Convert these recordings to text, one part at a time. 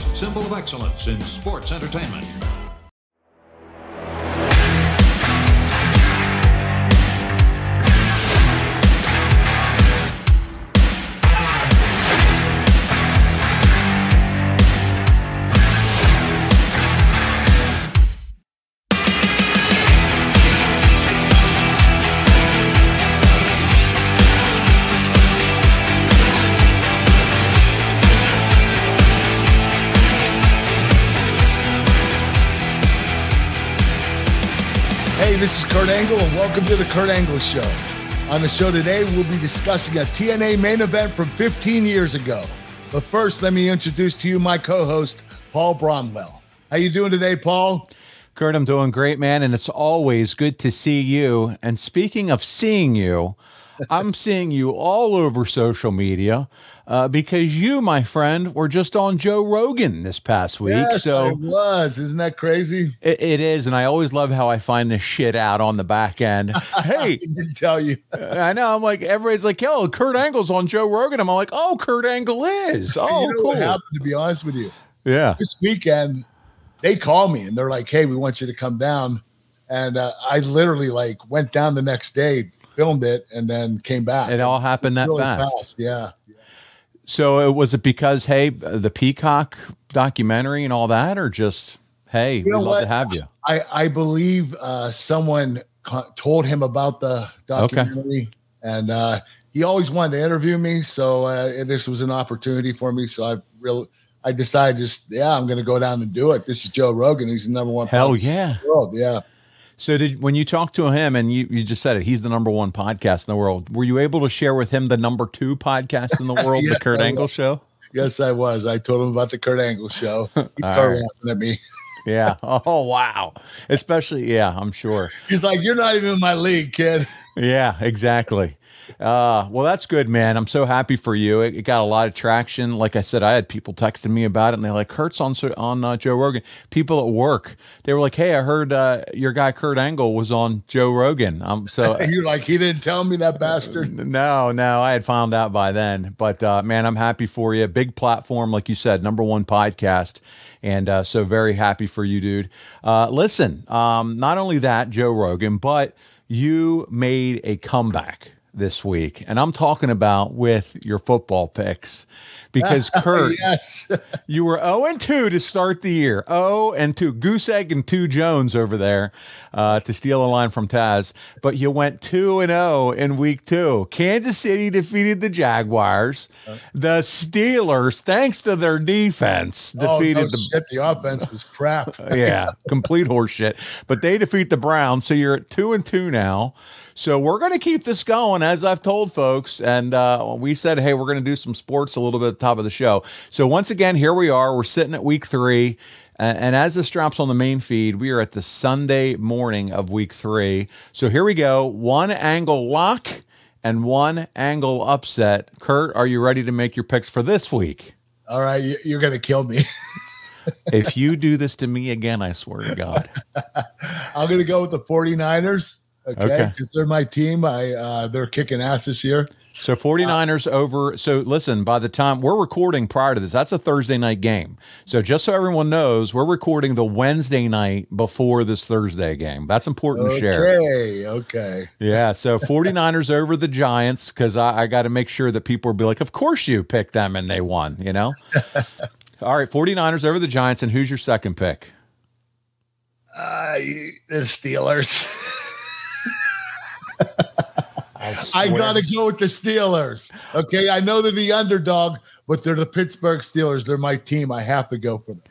Symbol of excellence in sports entertainment. This is Kurt Angle, and welcome to the Kurt Angle Show. On the show today, we'll be discussing a TNA main event from 15 years ago. But first, let me introduce to you my co-host, Paul Bromwell. How you doing today, Paul? Kurt, I'm doing great, man, and it's always good to see you. And speaking of seeing you, I'm seeing you all over social media uh, because you, my friend, were just on Joe Rogan this past week. Yes, I so was. Isn't that crazy? it, it is, and I always love how I find this shit out on the back end. I hey, didn't tell you. I know. I'm like everybody's like, "Yo, Kurt Angle's on Joe Rogan." I'm like, "Oh, Kurt Angle is. Oh, you know cool. what happened, to be honest with you? Yeah, This weekend, they call me and they're like, hey, we want you to come down. And uh, I literally like went down the next day, filmed it, and then came back. it all happened that really fast. Yeah. So it was it because hey, the Peacock documentary and all that, or just hey, know we'd love what? to have you. I, I believe uh, someone co- told him about the documentary, and uh, he always wanted to interview me. So uh, this was an opportunity for me. So I really, I decided just yeah, I'm going to go down and do it. This is Joe Rogan. He's the number one. Hell yeah! in the world. Yeah. So did when you talked to him and you, you just said it, he's the number one podcast in the world. Were you able to share with him the number two podcast in the world, Yes, the Kurt I Angle was. Show? Yes, I was. I told him about the Kurt Angle show. He started right. laughing at me. Yeah. Oh wow. Especially yeah, I'm sure. He's like, "You're not even in my league, kid." Yeah, exactly. Uh, well, that's good, man. I'm so happy for you. It, it got a lot of traction. Like I said, I had people texting me about it, and they're like, "Kurt's on on uh, Joe Rogan." People at work, they were like, "Hey, I heard uh, your guy Kurt Angle was on Joe Rogan." Um, so You're like, he didn't tell me that bastard. no, no, I had found out by then. But uh, man, I'm happy for you. Big platform, like you said, number one podcast. And uh, so very happy for you, dude. Uh, listen, um, not only that, Joe Rogan, but you made a comeback this week. And I'm talking about with your football picks because Kurt, yes. you were 0 and 2 to start the year. 0 and 2. Goose egg and 2 Jones over there uh, to steal a line from Taz. But you went 2 and 0 in week two. Kansas City defeated the Jaguars. The Steelers, thanks to their defense, Oh, defeated no the shit. The offense was crap. yeah, complete horseshit. But they defeat the Browns, so you're at two and two now. So we're going to keep this going, as I've told folks, and uh, we said, hey, we're going to do some sports a little bit top of the show. So once again, here we are. We're sitting at week three. And, as this drops on the main feed, we are at the Sunday morning of week three. So here we go. One angle lock and one angle upset. Kurt, are you ready to make your picks for this week? All right, you- you're gonna kill me. if you do this to me again, I swear to God. I'm gonna go with the 49ers. Okay, Okay. because they're my team. I uh, they're kicking ass this year. So 49ers over. So listen, by the time we're recording prior to this, that's a Thursday night game. So just so everyone knows, we're recording the Wednesday night before this Thursday game. That's important to share. Okay, okay. Yeah. So 49ers over the Giants because I, I got to make sure that people will be like, of course you picked them and they won, you know? All right. 49ers over the Giants. And who's your second pick? Uh, the Steelers. I gotta go with the Steelers. Okay, I know they're the underdog, but they're the Pittsburgh Steelers. They're my team. I have to go for them.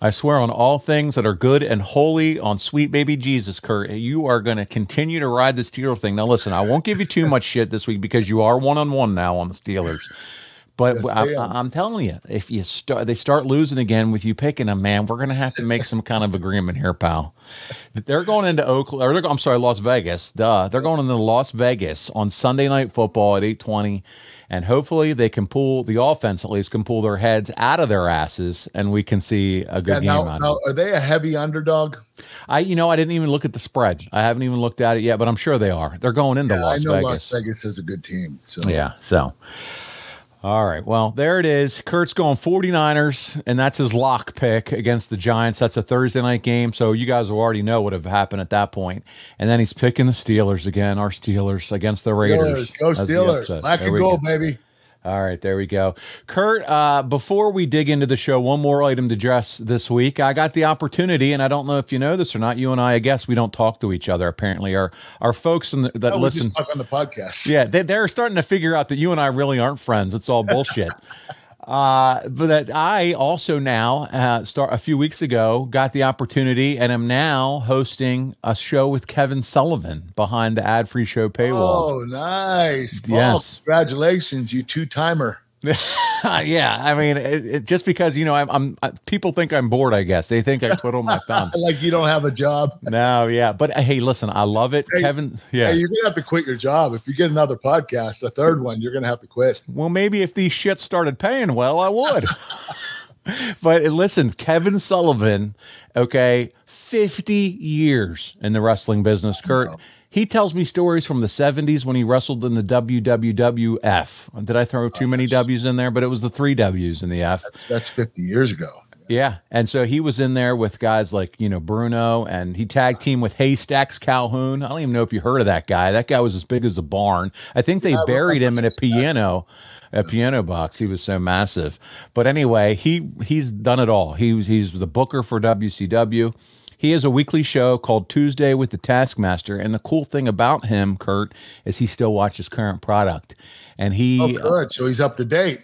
I swear on all things that are good and holy on sweet baby Jesus, Kurt, you are going to continue to ride the Steeler thing. Now, listen, I won't give you too much shit this week because you are one on one now on the Steelers. But Yes, I, am. telling you, if you start, they start losing again with you picking them, man, we're going to have to make some kind of agreement here, pal. They're going into Oakland, or they're, I'm sorry, Las Vegas. Duh, they're going into Las Vegas on Sunday Night Football at 8:20, and hopefully they can pull the offense at least can pull their heads out of their asses, and we can see a good Yeah, game now, now, it. are they a heavy underdog? I, you know, I didn't even look at the spread. I haven't even looked at it yet, but I'm sure they are. They're going into Yeah, Las I know Vegas. Las Vegas is a good team. So Yeah. So, All right. Well, there it is. Kurt's going 49ers, and that's his lock pick against the Giants. That's a Thursday night game. So you guys will already know what have happened at that point. And then he's picking the Steelers again, our Steelers against the Steelers, Raiders. Go That's Steelers. Black There and gold, go. baby. All right, there we go. Kurt, uh, before we dig into the show, one more item to address this week. I got the opportunity, and I don't know if you know this or not. You and I, I guess, we don't talk to each other. Apparently, our our folks in the, that No, we listen, just talk on the podcast. yeah, they, they're starting to figure out that you and I really aren't friends. It's all bullshit. uh, but that I also now uh, start a few weeks ago got the opportunity and am now hosting a show with Kevin Sullivan behind the ad free show paywall. Oh, nice. Yes. Congratulations, you two timer. yeah, I mean, it, it, just because you know, I'm, I'm uh, people think I'm bored. I guess they think I twiddle my thumb. Like you don't have a job. No, yeah, but uh, hey, listen, I love it, Hey, Kevin. Yeah, Hey, you're gonna have to quit your job. If you get another podcast, a third one, you're gonna have to quit. Well, maybe if these shits started paying well, I would. but uh, listen, Kevin Sullivan, okay, 50 years in the wrestling business, Kurt. He tells me stories from the 70s when he wrestled in the WWWF. Did I throw oh, too many W's in there? But it was the three W's in the F. That's that's 50 years ago. Yeah. And so he was in there with guys like, you know, Bruno and he tag team with Haystacks Calhoun. I don't even know if you heard of that guy. That guy was as big as a barn. I think they Yeah, buried him in a piano, a piano box. He was so massive. But anyway, he he's done it all. He was he's the booker for WCW. He has a weekly show called Tuesday with the Taskmaster. And the cool thing about him, Kurt, is he still watches current product. And he Oh, uh, good. So he's up to date.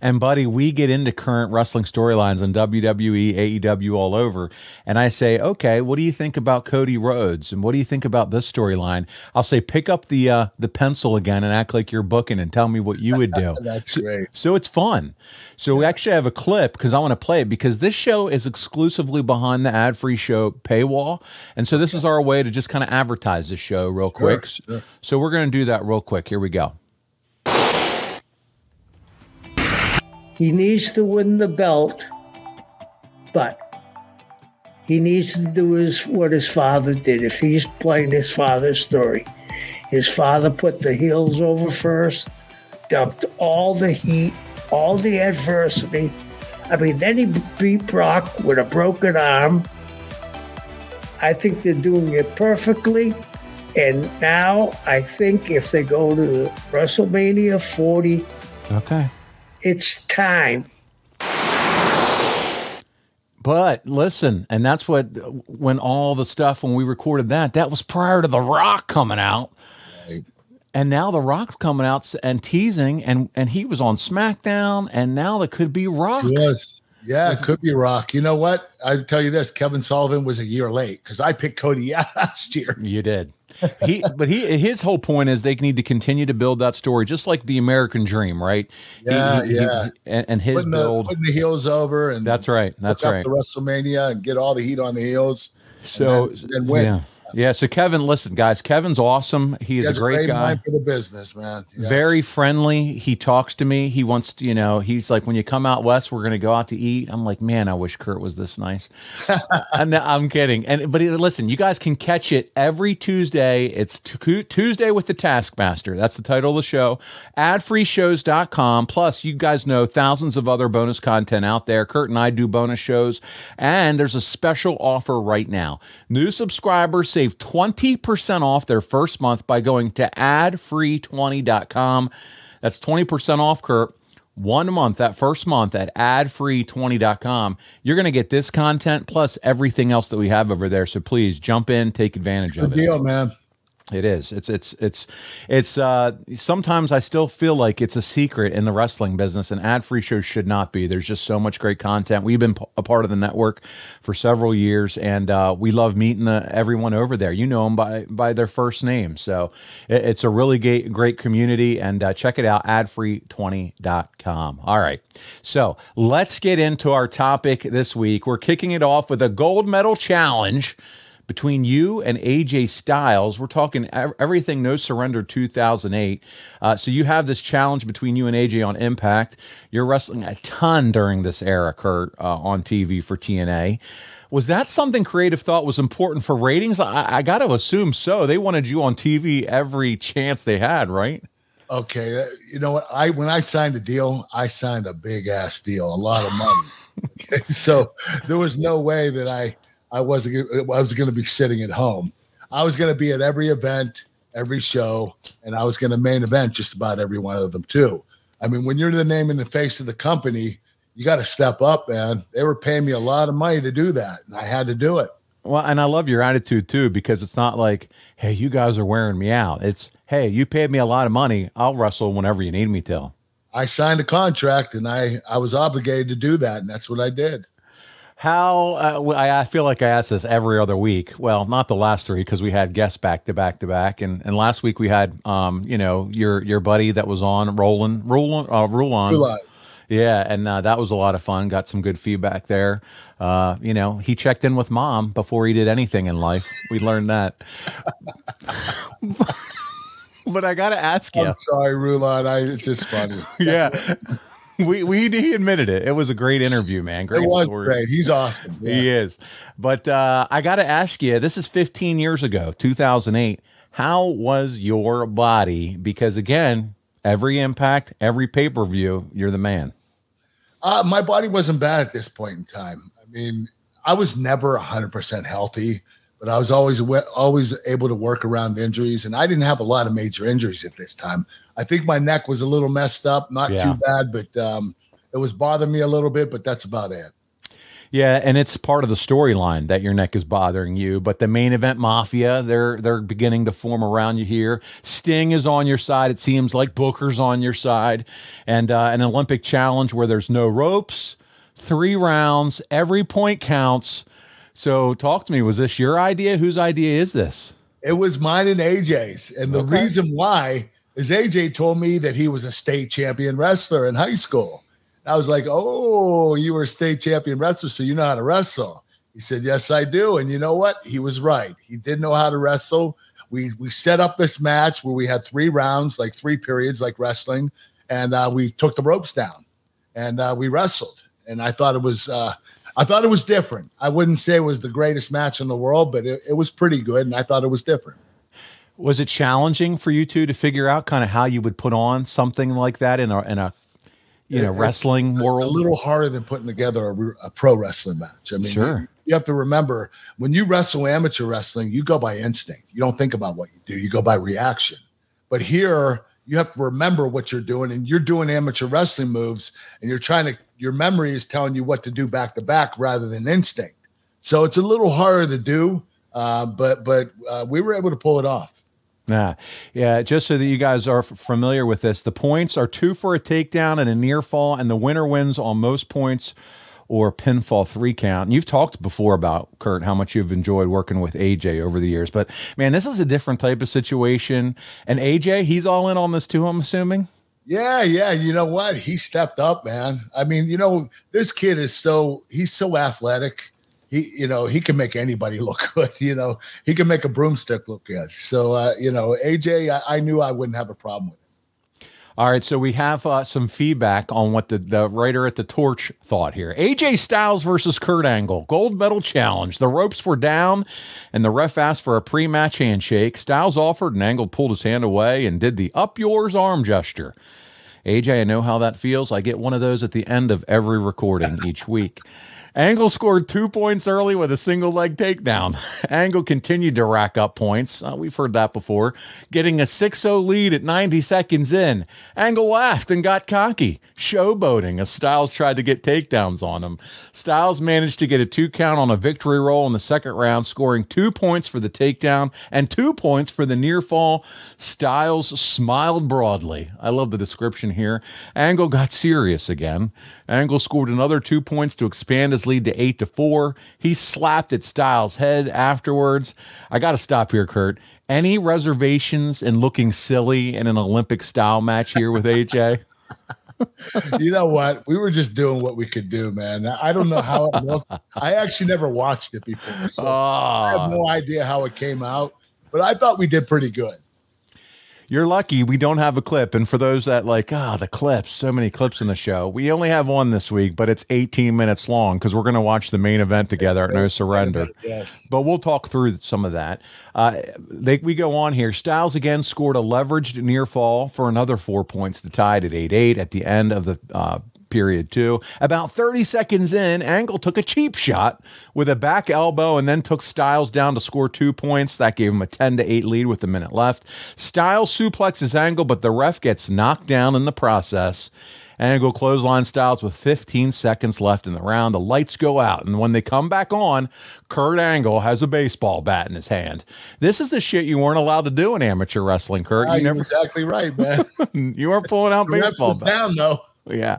And buddy, we get into current wrestling storylines on WWE, AEW, all over. And I say, okay, what do you think about Cody Rhodes? And what do you think about this storyline? I'll say, pick up the uh, the pencil again and act like you're booking and tell me what you would do. That's great. So it's fun. So we actually have a clip because I want to play it because this show is exclusively behind the ad free show paywall. And so this is our way to just kind of advertise this show real quick. sure. So we're going to do that real quick. Here we go. He needs to win the belt, but he needs to do his, what his father did. If he's playing his father's story, his father put the heels over first, dumped all the heat, all the adversity. I mean, then he beat Brock with a broken arm. I think they're doing it perfectly. And now I think if they go to WrestleMania 40, Okay. It's time. But listen, and that's what when all the stuff when we recorded that, that was prior to The Rock coming out. Right. And now The Rock's coming out and teasing, and and he was on SmackDown, and now it could be Rock. Yes. Yeah, it could be Rock. You know what? I tell you this: Kevin Sullivan was a year late because I picked Cody last year. You did. He, but he, his whole point is they need to continue to build that story, just like the American Dream, right? Yeah, he- he- yeah. and, and his Putting the, build. putting the heels over, and That's right. That's right. The WrestleMania and get all the heat on the heels. So then- then win. yeah, yeah. So Kevin, listen, guys, Kevin's awesome. He is a great, guy. mind for the business, man. Yes. very friendly. He talks to me. He wants to, you know, he's like, when you come out west, we're going to go out to eat. I'm like, man, I wish Kurt was this nice. and uh, I'm kidding. And but listen, you guys can catch it every Tuesday. It's Tu- Tuesday with the Taskmaster. That's the title of the show. Adfreeshows.com. Plus, you guys know thousands of other bonus content out there. Kurt and I do bonus shows, and there's a special offer right now. New subscribers save 20% off their first month by going to adfree20.com. That's 20% off, Kurt. One month, that first month at adfree20.com. You're going to get this content plus everything else that we have over there. So please jump in, take advantage Good of it. deal, man. It is. It's it's it's it's uh sometimes I still feel like it's a secret in the wrestling business and ad-free shows should not be. There's just so much great content. We've been p- a part of the network for several years and uh we love meeting the everyone over there. You know them by by their first name. So it, it's a really great great community and uh, check it out adfree20.com. All right. So, let's get into our topic this week. We're kicking it off with a gold medal challenge between you and AJ Styles. We're talking everything No Surrender 2008. Uh, so you have this challenge between you and AJ on Impact. You're wrestling a ton during this era, Kurt, uh, on TV for TNA. Was that something creative thought was important for ratings? I, I got to assume so. They wanted you on TV every chance they had, right? Okay, uh, you know what? I when I signed a deal, I signed a big ass deal, a lot of money. so there was no way that I I wasn't I was going to be sitting at home. I was going to be at every event, every show, and I was going to main event just about every one of them too. I mean, when you're the name and the face of the company, you got to step up, man. They were paying me a lot of money to do that, and I had to do it. Well, and I love your attitude too, because it's not like, hey, you guys are wearing me out. It's, hey, you paid me a lot of money. I'll wrestle whenever you need me to. I signed a contract and I, I was obligated to do that. And that's what I did. How uh, I, I feel like I ask this every other week. Well, not the last three because we had guests back to back to back, and and last week we had um you know your your buddy that was on Roland Roland uh, Rulon. Rulon. Yeah, and uh, that was a lot of fun. Got some good feedback there. Uh, you know, he checked in with mom before he did anything in life. We learned that. but I got to ask you. I'm sorry, Rulon. I it's just funny. yeah. we we he admitted it. It was a great interview, man. Great it was story. great. He's awesome. Yeah. He is. But uh, I got to ask you. This is 15 years ago, 2008. How was your body? Because again, every impact, every pay per view, you're the man. Uh, my body wasn't bad at this point in time. I mean, I was never 100% healthy, but I was always always able to work around injuries, and I didn't have a lot of major injuries at this time. I think my neck was a little messed up, not yeah. too bad, but um, it was bothering me a little bit, but that's about it. Yeah, and it's part of the storyline that your neck is bothering you. But the main event mafia, they're they're beginning to form around you here. Sting is on your side. It seems like Booker's on your side, and uh, an Olympic challenge where there's no ropes, three rounds, every point counts. So talk to me. Was this your idea? Whose idea is this? It was mine and AJ's, and the okay. reason why is AJ told me that he was a state champion wrestler in high school. I was like, Oh, you were a state champion wrestler, so you know how to wrestle. He said, Yes, I do. And you know what? He was right. He did know how to wrestle. We we set up this match where we had three rounds, like three periods, like wrestling, and uh, we took the ropes down and uh, we wrestled. And I thought it was uh, I thought it was different. I wouldn't say it was the greatest match in the world, but it, it was pretty good, and I thought it was different. Was it challenging for you two to figure out kind of how you would put on something like that in a in a you know, wrestling it's, world. It's a little harder than putting together a, a pro wrestling match. I mean, sure. You, you, have to remember when you wrestle amateur wrestling, you go by instinct. You don't think about what you do. You go by reaction. But here, you have to remember what you're doing, and you're doing amateur wrestling moves, and you're trying to. Your memory is telling you what to do back to back rather than instinct. So it's a little harder to do, uh, but but uh, we were able to pull it off. Yeah, yeah. Just so that you guys are f- familiar with this, the points are two for a takedown and a near fall, and the winner wins on most points or pinfall three count. And you've talked before about Kurt how much you've enjoyed working with AJ over the years, but man, this is a different type of situation. And AJ, he's all in on this too. I'm assuming. Yeah, yeah. You know what? He stepped up, man. I mean, you know, this kid is so he's so athletic. He you know he can make anybody look good you know? He can make a broomstick look good. So uh, you know aj I, I, knew i wouldn't have a problem with all right so we have uh, some feedback on what the, the writer at the torch thought here. Aj styles versus kurt angle. Gold medal challenge. The ropes were down and the ref asked for a pre-match handshake. Styles offered and angle pulled his hand away and did the up yours arm gesture aj i know how that feels. I get one of those at the end of every recording each week Angle scored two points early with a single leg takedown. Angle continued to rack up points. Uh, we've heard that before. Getting a 6 0 lead at 90 seconds in. Angle laughed and got cocky, showboating as Styles tried to get takedowns on him. Styles managed to get a two count on a victory roll in the second round, scoring two points for the takedown and two points for the near fall. Styles smiled broadly. I love the description here. Angle got serious again. Angle scored another two points to expand his lead to eight to four. He slapped at Styles' head afterwards. I got to stop here, Kurt. Any reservations in looking silly in an Olympic style match here with AJ? you know what? We were just doing what we could do, man. I don't know how it looked. I actually never watched it before, so oh. I have no idea how it came out. But I thought we did pretty good. You're lucky we don't have a clip. And for those that like, ah, the clips, so many clips in the show. We only have one this week, but it's 18 minutes long because we're going to watch the main event together at No Surrender. Yes. But we'll talk through some of that. Uh, they, we go on here. Styles again scored a leveraged near fall for another four points to tie it at 8 8 at the end of the uh, period two. About 30 seconds in, Angle took a cheap shot with a back elbow and then took Styles down to score two points. That gave him a 10 to 8 lead with a minute left. Styles suplexes Angle, but the ref gets knocked down in the process. Angle clothesline Styles with 15 seconds left in the round. The lights go out, and when they come back on, Kurt Angle has a baseball bat in his hand. This is the shit you weren't allowed to do in amateur wrestling, Kurt. You you're never, exactly right, man. you weren't pulling out The baseball bats. down though. Yeah.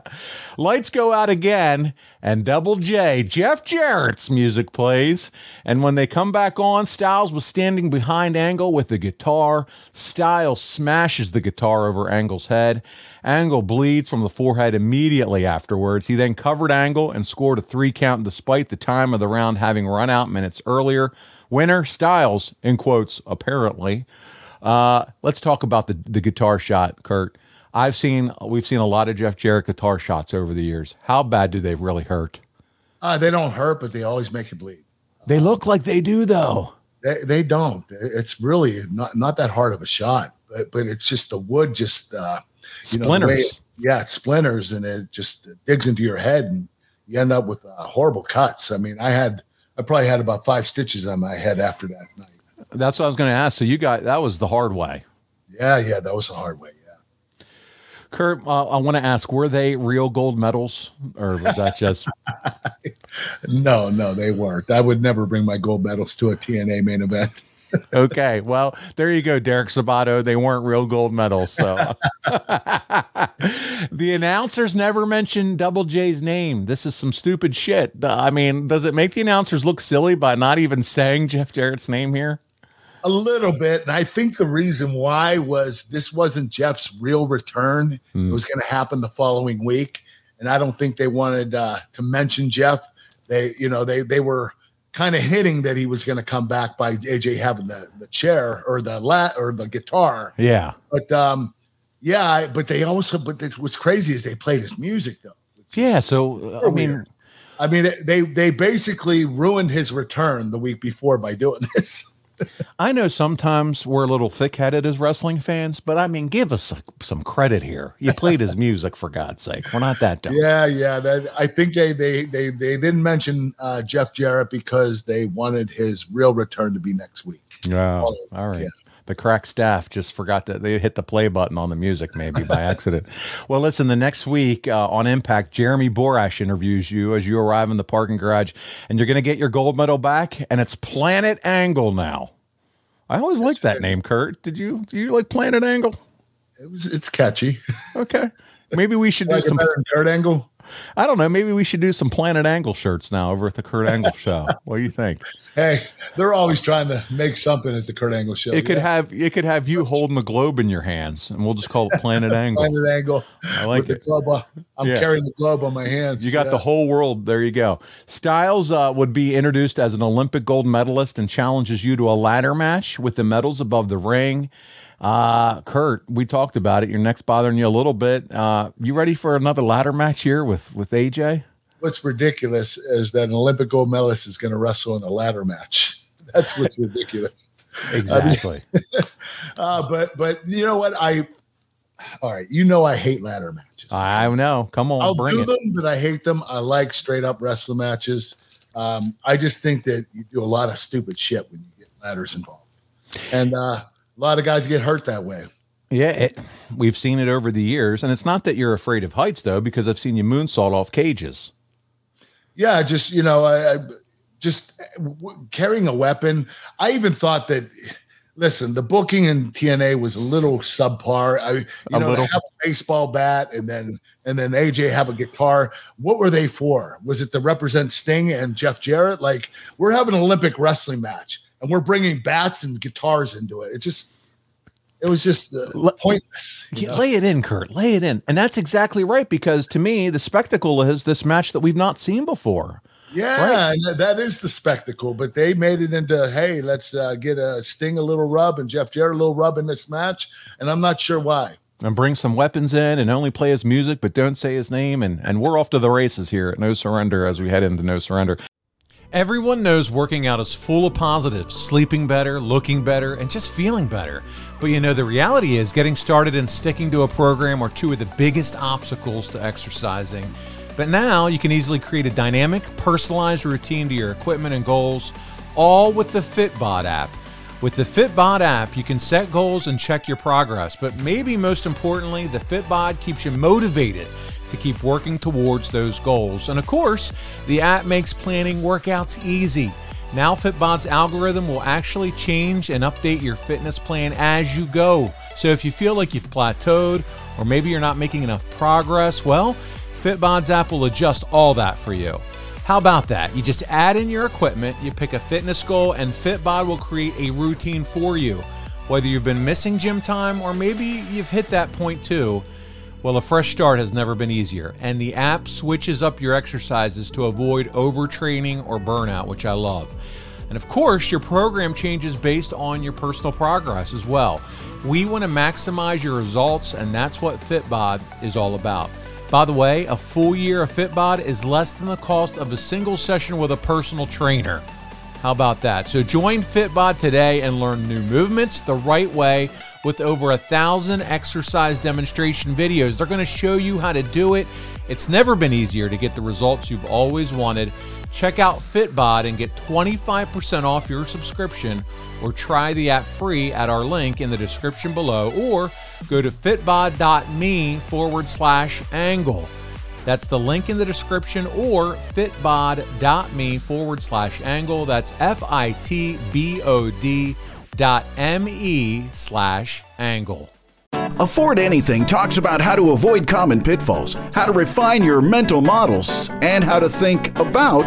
Lights go out again, and Double J, Jeff Jarrett's music plays. And when they come back on, Styles was standing behind Angle with the guitar. Styles smashes the guitar over Angle's head. Angle bleeds from the forehead immediately afterwards. He then covered Angle and scored a three count despite the time of the round having run out minutes earlier. Winner, Styles, in quotes, apparently. Uh, let's talk about the, the guitar shot, Kurt. I've seen we've seen a lot of Jeff Jarrett guitar shots over the years. How bad do they really hurt? Uh, they don't hurt, but they always make you bleed. They look like they do though. They, they don't. It's really not not that hard of a shot, but but it's just the wood just uh, you Splinters. way it- yeah, it splinters and it just digs into your head and you end up with uh, horrible cuts. I mean, I had I probably had about five stitches on my head after that night. That's what I was going to ask. So you got that was the hard way. Yeah, yeah, that was the hard way. Kurt, uh, I want to ask: Were they real gold medals, or was that just? No, no, they weren't. I would never bring my gold medals to a TNA main event. okay, well, there you go, Derek Sabato. They weren't real gold medals. So the announcers never mentioned Double J's name. This is some stupid shit. I mean, does it make the announcers look silly by not even saying Jeff Jarrett's name here? A little bit. And I think the reason why was this wasn't Jeff's real return. Hmm. It was going to happen the following week. And I don't think they wanted uh, to mention Jeff. They, you know, they they were kind of hitting that he was going to come back by AJ having the, the chair or the lat or the guitar. Yeah. But um, yeah, I- but they also but it, what's crazy is they played his music though. Yeah. So uh, I mean, weird. I mean, they they basically ruined his return the week before by doing this. I know sometimes we're a little thick-headed as wrestling fans, but I mean, give us some credit here. You played his music for God's sake. We're not that dumb. Yeah, yeah. That, I think they they they they didn't mention uh, Jeff Jarrett because they wanted his real return to be next week. Oh, all right. yeah. The crack staff just forgot that they hit the play button on the music, maybe by accident. well, listen, the next week uh, on Impact, Jeremy Borash interviews you as you arrive in the parking garage, and you're going to get your gold medal back, and it's Planet Angle now. I always liked that name, Kurt. Did you? Do you like Planet Angle? It was it's catchy. Okay. Maybe we should do like some. Kurt Angle. I don't know. Maybe we should do some Planet Angle shirts now over at the Kurt Angle Show. What do you think? Hey, they're always trying to make something at the Kurt Angle show. It could Yeah. have it could have you holding the globe in your hands, and we'll just call it Planet Angle. Planet Angle. I like it. globe. on- I'm Yeah. carrying the globe on my hands. You got Yeah. the whole world. There you go. Styles uh, would be introduced as an Olympic gold medalist and challenges you to a ladder match with the medals above the ring. Uh, Kurt, we talked about it. Your neck's bothering you a little bit. Uh, you ready for another ladder match here with with AJ? What's ridiculous is that an Olympic gold medalist is going to wrestle in a ladder match. That's what's ridiculous. Exactly. Uh, but but you know what? I all right. You know I hate ladder matches. I know. Come on, I'll bring do it. them, but I hate them. I like straight up wrestling matches. Um, I just think that you do a lot of stupid shit when you get ladders involved, and uh, a lot of guys get hurt that way. Yeah, it, we've seen it over the years, and it's not that you're afraid of heights though, because I've seen you moonsault off cages. Yeah, just you know, I, I just w- carrying a weapon. I even thought that. Listen, the booking in TNA was a little subpar. I, you A know, little. have a baseball bat and then and then AJ have a guitar. What were they for? Was it to represent Sting and Jeff Jarrett? Like we're having an Olympic wrestling match and we're bringing bats and guitars into it. It just, it was just uh, Le- pointless. Yeah. Lay it in, Kurt. Lay it in. And that's exactly right because to me, the spectacle is this match that we've not seen before. Yeah, right? that is the spectacle. But they made it into hey, let's uh, get a Sting a little rub and Jeff Jarrett a little rub in this match, and I'm not sure why. And bring some weapons in and only play his music, but don't say his name. And and we're off to the races here at No Surrender as we head into No Surrender. Everyone knows working out is full of positives sleeping better, looking better, and just feeling better. But you know, the reality is getting started and sticking to a program are two of the biggest obstacles to exercising. But now you can easily create a dynamic, personalized routine to your equipment and goals, all with the Fitbod app. With the Fitbod app, you can set goals and check your progress, but maybe most importantly, the Fitbod keeps you motivated to keep working towards those goals. And of course, the app makes planning workouts easy. Now, Fitbod's algorithm will actually change and update your fitness plan as you go. So if you feel like you've plateaued or maybe you're not making enough progress, well, Fitbod's app will adjust all that for you. How about that? You just add in your equipment, you pick a fitness goal, and Fitbod will create a routine for you. Whether you've been missing gym time or maybe you've hit that point too, well, a fresh start has never been easier, and the app switches up your exercises to avoid overtraining or burnout, which I love. And of course, your program changes based on your personal progress as well. We want to maximize your results, and that's what Fitbod is all about. By the way, a full year of Fitbod is less than the cost of a single session with a personal trainer. How about that? So join Fitbod today and learn new movements the right way with over a thousand exercise demonstration videos. They're going to show you how to do it. It's never been easier to get the results you've always wanted. Check out Fitbod and get 25% off your subscription or try the app free at our link in the description below or go to fitbod.me forward slash angle. That's the link in the description or fitbod.me forward slash angle. That's F I T B O D dot M E slash angle. Afford Anything talks about how to avoid common pitfalls, how to refine your mental models, and how to think about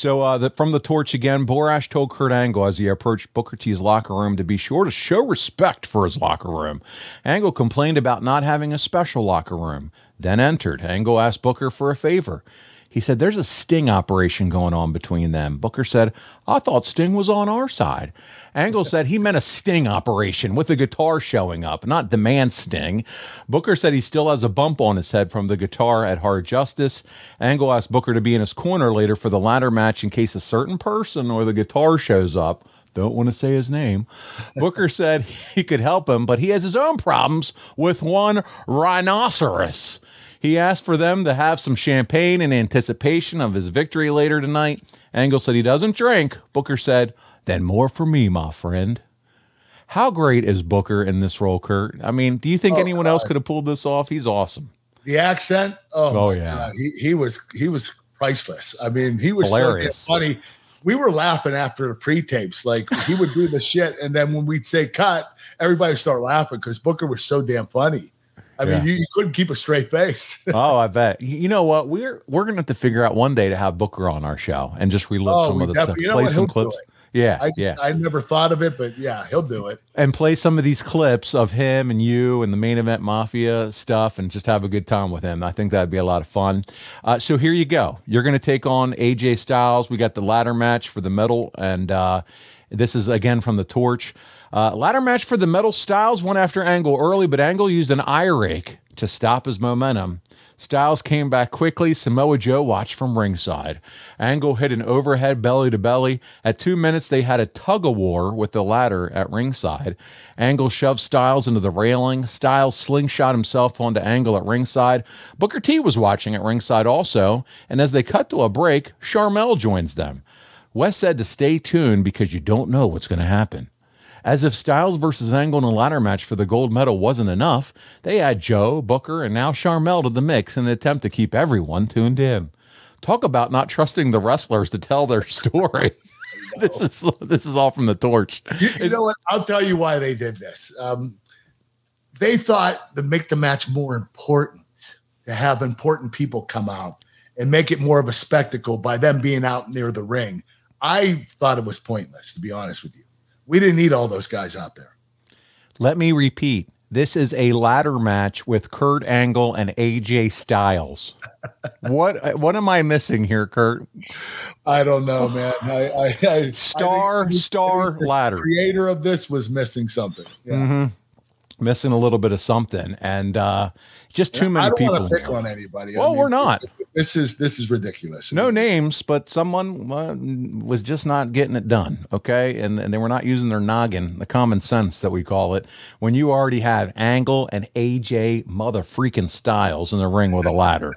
So uh, the, from the torch again, Borash told Kurt Angle as he approached Booker T's locker room to be sure to show respect for his locker room. Angle complained about not having a special locker room, then entered. Angle asked Booker for a favor. He said, There's a sting operation going on between them. Booker said, I thought Sting was on our side. Angle said he meant a sting operation with the guitar showing up, not the man sting. Booker said he still has a bump on his head from the guitar at Hard Justice. Angle asked Booker to be in his corner later for the ladder match in case a certain person or the guitar shows up don't want to say his name. Booker said he could help him, but he has his own problems with one rhinoceros. He asked for them to have some champagne in anticipation of his victory later tonight. Angle said he doesn't drink. Booker said, then more for me, my friend. How great is Booker in this role, Kurt? I mean, do you think oh, anyone God. else could have pulled this off? He's awesome. The accent, oh, oh yeah, God. he he was he was priceless. I mean, he was Hilarious. so funny. We were laughing after the pre-tapes. Like he would do the shit, and then when we'd say cut, everybody start laughing because Booker was so damn funny. I yeah. mean, you, you, couldn't keep a straight face. oh, I bet. You know what? We're we're gonna have to figure out one day to have Booker on our show and just relive oh, some of the stuff, you know play what? some He'll clips. Yeah, I just yeah. I never thought of it, but yeah, he'll do it. And play some of these clips of him and you and the main event mafia stuff, and just have a good time with him. I think that'd be a lot of fun. Uh, so here you go. You're going to take on AJ Styles. We got the ladder match for the medal, and uh, this is again from the torch. Uh, ladder match for the medal Styles went after Angle early, but Angle used an eye rake to stop his momentum. Styles came back quickly. Samoa Joe watched from ringside. Angle hit an overhead belly to belly. At two minutes, they had a tug of war with the ladder at ringside. Angle shoved Styles into the railing. Styles slingshot himself onto Angle at ringside. Booker T was watching at ringside also. And as they cut to a break, Sharmell joins them. West said to stay tuned because you don't know what's going to happen. As if Styles versus Angle in a ladder match for the gold medal wasn't enough, they add Joe, Booker, and now Sharmell to the mix in an attempt to keep everyone tuned in. Talk about not trusting the wrestlers to tell their story. this is this is all from the torch. You, you know what? I'll tell you why they did this. Um, they thought to make the match more important, to have important people come out and make it more of a spectacle by them being out near the ring. I thought it was pointless, to be honest with you. We didn't need all those guys out there. Let me repeat. This is a ladder match with Kurt Angle and AJ Styles. what what am I missing here, Kurt? I don't know, man. I, I, I star I star ladder. Creator of this was missing something. Yeah. Mm-hmm missing a little bit of something, and uh, just too many people. pick on anybody. Well, I mean, we're not. This is this is ridiculous. No names, but someone uh, was just not getting it done. Okay, and, and they were not using their noggin, the common sense that we call it. When you already have Angle and AJ mother freaking Styles in the ring with a ladder.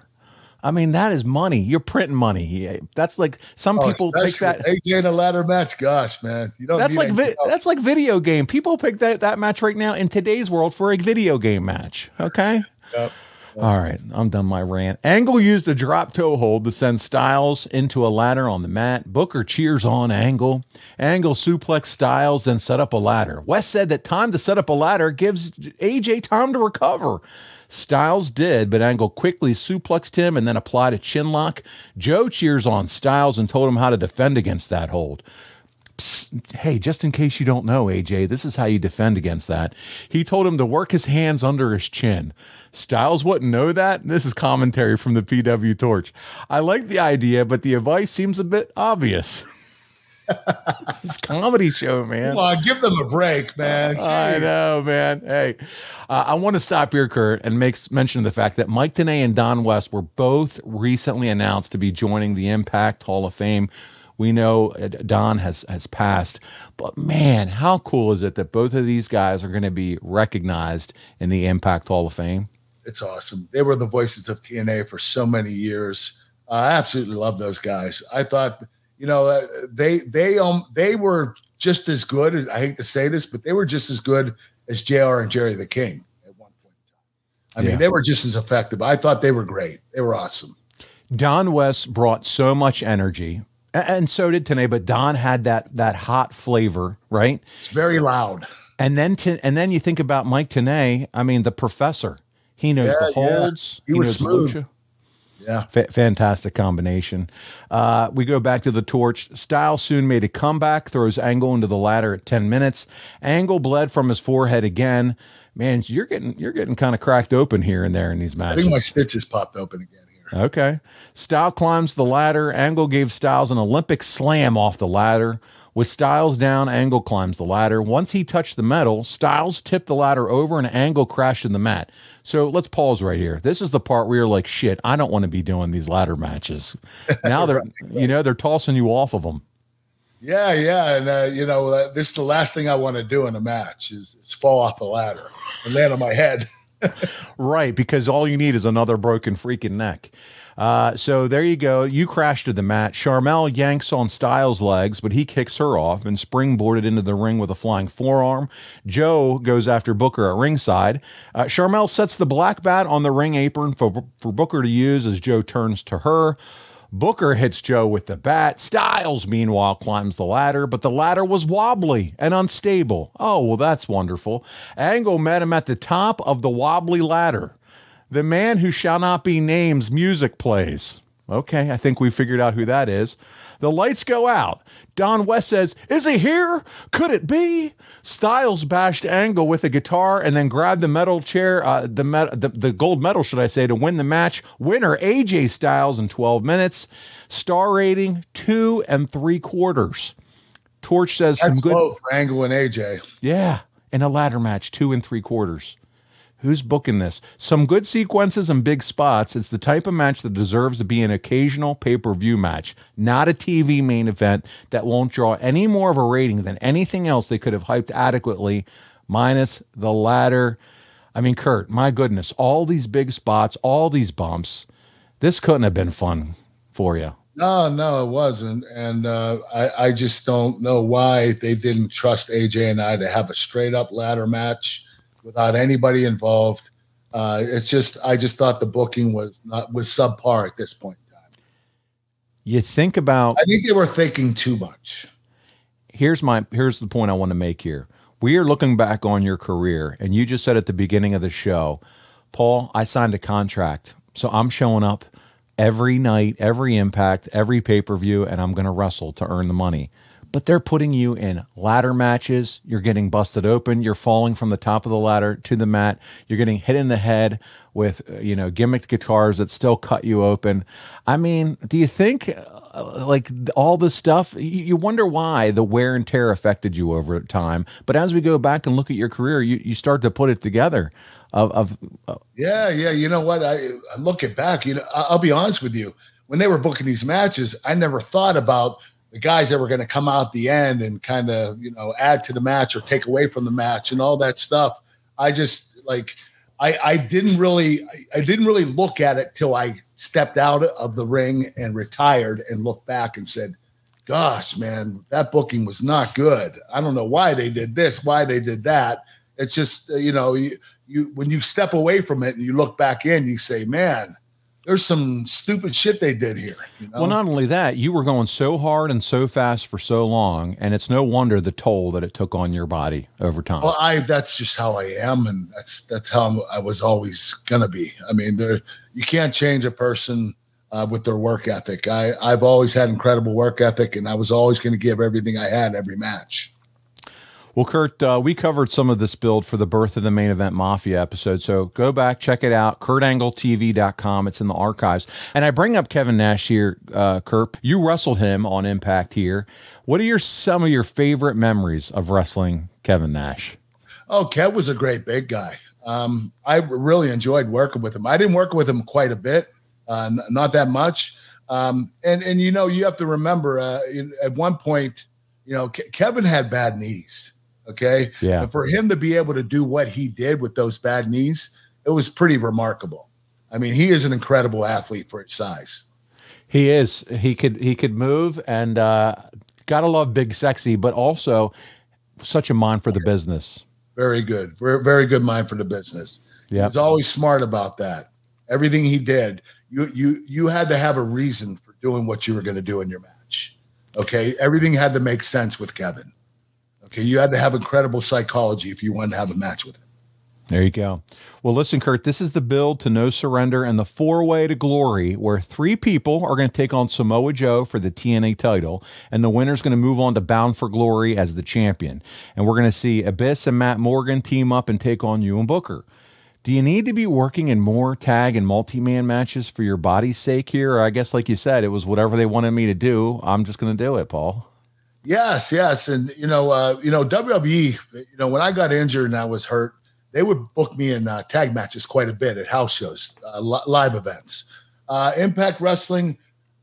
I mean, that is money. You're printing money. That's like some oh, people pick that AJ in a ladder match. Gosh, man, you don't. That's like vi- that's like video game. People pick that that match right now in today's world for a video game match. Okay. Yep. All right, I'm done my rant. Angle used a drop toe hold to send Styles into a ladder on the mat. Booker cheers on Angle. Angle suplex Styles, then set up a ladder. West said that time to set up a ladder gives AJ time to recover. Styles did, but Angle quickly suplexed him and then applied a chin lock. Joe cheers on Styles and told him how to defend against that hold. Hey, just in case you don't know, AJ, this is how you defend against that. He told him to work his hands under his chin. Styles wouldn't know that. This is commentary from the PW Torch. I like the idea, but the advice seems a bit obvious. this is comedy show, man. Come on, give them a break, man. Jeez. I know, man. Hey, uh, I want to stop here, Kurt, and make mention of the fact that Mike Tenay and Don West were both recently announced to be joining the Impact Hall of Fame. We know uh, Don has has passed, but man, how cool is it that both of these guys are going to be recognized in the Impact Hall of Fame? It's awesome. They were the voices of TNA for so many years. I absolutely love those guys. I thought you know, uh, they they um they were just as good. I hate to say this, but they were just as good as Jr. and Jerry the King at one point in time. I yeah. mean, they were just as effective. I thought they were great. They were awesome. Don West brought so much energy, and so did Tenay. But Don had that that hot flavor, right? It's very loud. And then to, and then you think about Mike Tenay. I mean, the professor. He knows yeah, the holds. Yeah. He, he, was smooth. Yeah. F- fantastic combination. Uh, we go back to the torch. Style soon made a comeback, throws Angle into the ladder at 10 minutes. Angle bled from his forehead again. Man, you're getting you're getting kind of cracked open here and there in these matches. I think my stitches popped open again. Okay. Styles climbs the ladder. Angle gave Styles an Olympic slam off the ladder. With Styles down, Angle climbs the ladder. Once he touched the medal, Styles tipped the ladder over and Angle crashed in the mat. So let's pause right here. This is the part where you're like, shit, I don't want to be doing these ladder matches. Now they're, you know, they're tossing you off of them. Yeah, yeah, and uh, you know, uh, this is the last thing I want to do in a match is, is fall off the ladder and land on my head. right, because all you need is another broken freaking neck. Uh, so there you go. You crashed to the mat. Sharmell yanks on Styles' legs, but he kicks her off and springboarded into the ring with a flying forearm. Joe goes after Booker at ringside. Uh, Sharmell sets the black bat on the ring apron for, for Booker to use as Joe turns to her. Booker hits Joe with the bat. Styles, meanwhile, climbs the ladder, but the ladder was wobbly and unstable. Oh, well, that's wonderful. Angle met him at the top of the wobbly ladder. The man who shall not be named's music plays. Okay, I think we figured out who that is. The lights go out. Don West says, Is he here? Could it be? Styles bashed Angle with a guitar and then grabbed the metal chair, uh, the, met- the, the gold medal, should I say, to win the match. Winner AJ Styles in 12 minutes. Star rating two and three quarters. Torch says That's some good. for Angle and AJ. Yeah, in a ladder match, two and three quarters. Who's booking this? Some good sequences and big spots. It's the type of match that deserves to be an occasional pay per view match, not a TV main event that won't draw any more of a rating than anything else they could have hyped adequately, minus the ladder. I mean, Kurt, my goodness, all these big spots, all these bumps. This couldn't have been fun for you. No, no, it wasn't. And uh, I, I just don't know why they didn't trust AJ and I to have a straight up ladder match without anybody involved. Uh, it's just I just thought the booking was not was subpar at this point in time. You think about I think they were thinking too much. Here's my here's the point I want to make here. we are looking back on your career, and you just said at the beginning of the show, Paul, I signed a contract, so I'm showing up every night, every impact, every pay per view, and I'm going to wrestle to earn the money. But they're putting you in ladder matches. You're getting busted open. You're falling from the top of the ladder to the mat. You're getting hit in the head with, uh, you know, gimmicked guitars that still cut you open. I mean, do you think uh, like all this stuff, you, wonder why the wear and tear affected you over time? But as we go back and look at your career, you, you start to put it together of, of uh, yeah, yeah. You know what? I, I look it back. You know, I'll be honest with you. When they were booking these matches, I never thought about the guys that were going to come out the end and kind of you know add to the match or take away from the match and all that stuff. I just like I I didn't really I didn't really look at it till I stepped out of the ring and retired and looked back and said, "Gosh, man, that booking was not good. I don't know why they did this, why they did that." It's just you know you, you when you step away from it and you look back in, you say, "Man." There's some stupid shit they did here. You know? Well, not only that, you were going so hard and so fast for so long, and it's no wonder the toll that it took on your body over time. Well, I that's just how I am, and that's that's how I was always gonna be. I mean, there you can't change a person uh, with their work ethic. I I've always had incredible work ethic, and I was always going to give everything I had every match. Well, Kurt, uh, we covered some of this build for the Birth of the Main Event Mafia episode. So go back, check it out, kurtangletv.com. It's in the archives. And I bring up Kevin Nash here, uh, Kurt. You wrestled him on Impact here. What are your some of your favorite memories of wrestling Kevin Nash? Oh, Kev was a great big guy. Um, I really enjoyed working with him. I didn't work with him quite a bit, uh, n- not that much. Um, and and you know you have to remember uh, at one point, you know Ke- Kevin had bad knees Okay. Yeah. And for him to be able to do what he did with those bad knees, it was pretty remarkable. I mean, he is an incredible athlete for his size. He is. He could he could move and uh gotta love big sexy, but also such a mind for the business. Very good. Very, very good mind for the business. Yeah. He's always smart about that. Everything he did, you you you had to have a reason for doing what you were going to do in your match. Okay. Everything had to make sense with Kevin. Okay, you had to have incredible psychology if you wanted to have a match with him. There you go. Well, listen, Kurt, this is the build to no surrender and the four way to glory, where three people are going to take on Samoa Joe for the TNA title, and the winner's going to move on to Bound for Glory as the champion. And we're going to see Abyss and Matt Morgan team up and take on you and Booker. Do you need to be working in more tag and multi man matches for your body's sake here? Or I guess, like you said, it was whatever they wanted me to do. I'm just going to do it, Paul. Yes, yes, and you know, uh, you know, WWE. You know, when I got injured and I was hurt, they would book me in uh, tag matches quite a bit at house shows, uh, li- live events. Uh, Impact Wrestling,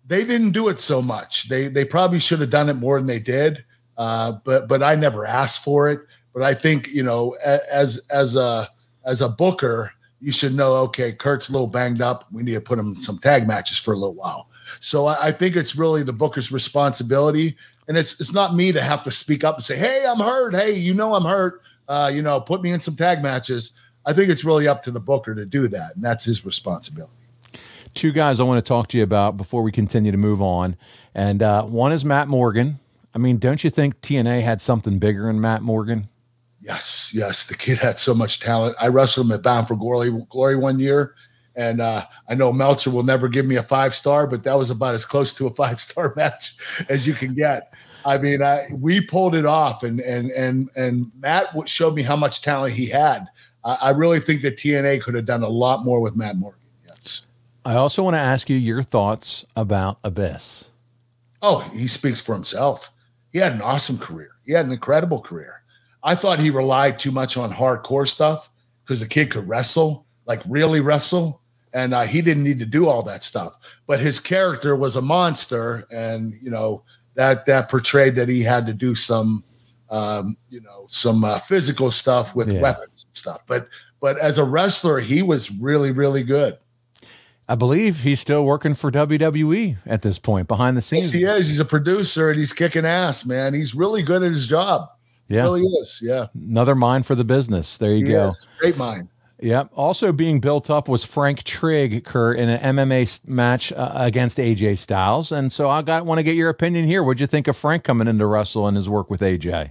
they didn't do it so much. They they probably should have done it more than they did. Uh, but but I never asked for it. But I think you know, as as a as a booker, you should know. Okay, Kurt's a little banged up. We need to put him in some tag matches for a little while. So I, I think it's really the booker's responsibility and it's it's not me to have to speak up and say, "Hey, I'm hurt. Hey, you know I'm hurt. Uh, you know, put me in some tag matches." I think it's really up to the booker to do that, and that's his responsibility. Two guys I want to talk to you about before we continue to move on, and uh, one is Matt Morgan. I mean, don't you think TNA had something bigger in Matt Morgan? Yes, yes. The kid had so much talent. I wrestled him at Bound for Glory, Glory one year, and uh, I know Meltzer will never give me a five star, but that was about as close to a five star match as you can get. I mean, I, we pulled it off, and and and and Matt showed me how much talent he had. I, I really think that TNA could have done a lot more with Matt Morgan. Yes. I also want to ask you your thoughts about Abyss. Oh, he speaks for himself. He had an awesome career. He had an incredible career. I thought he relied too much on hardcore stuff because the kid could wrestle, like really wrestle, and uh, he didn't need to do all that stuff. But his character was a monster, and you know that that portrayed that he had to do some um, you know some uh, physical stuff with yeah. weapons and stuff but but as a wrestler he was really really good I believe he's still working for WWE at this point behind the scenes. Yes, he is. He's a producer and he's kicking ass, man. He's really good at his job. Yeah. He really is. Yeah. Another mind for the business. There you he go. Is. Great mind. Yep. Also being built up was Frank Trigg, Kurt, in an MMA match uh, against AJ Styles, and so I got want to get your opinion here. What'd you think of Frank coming into Russell and his work with AJ?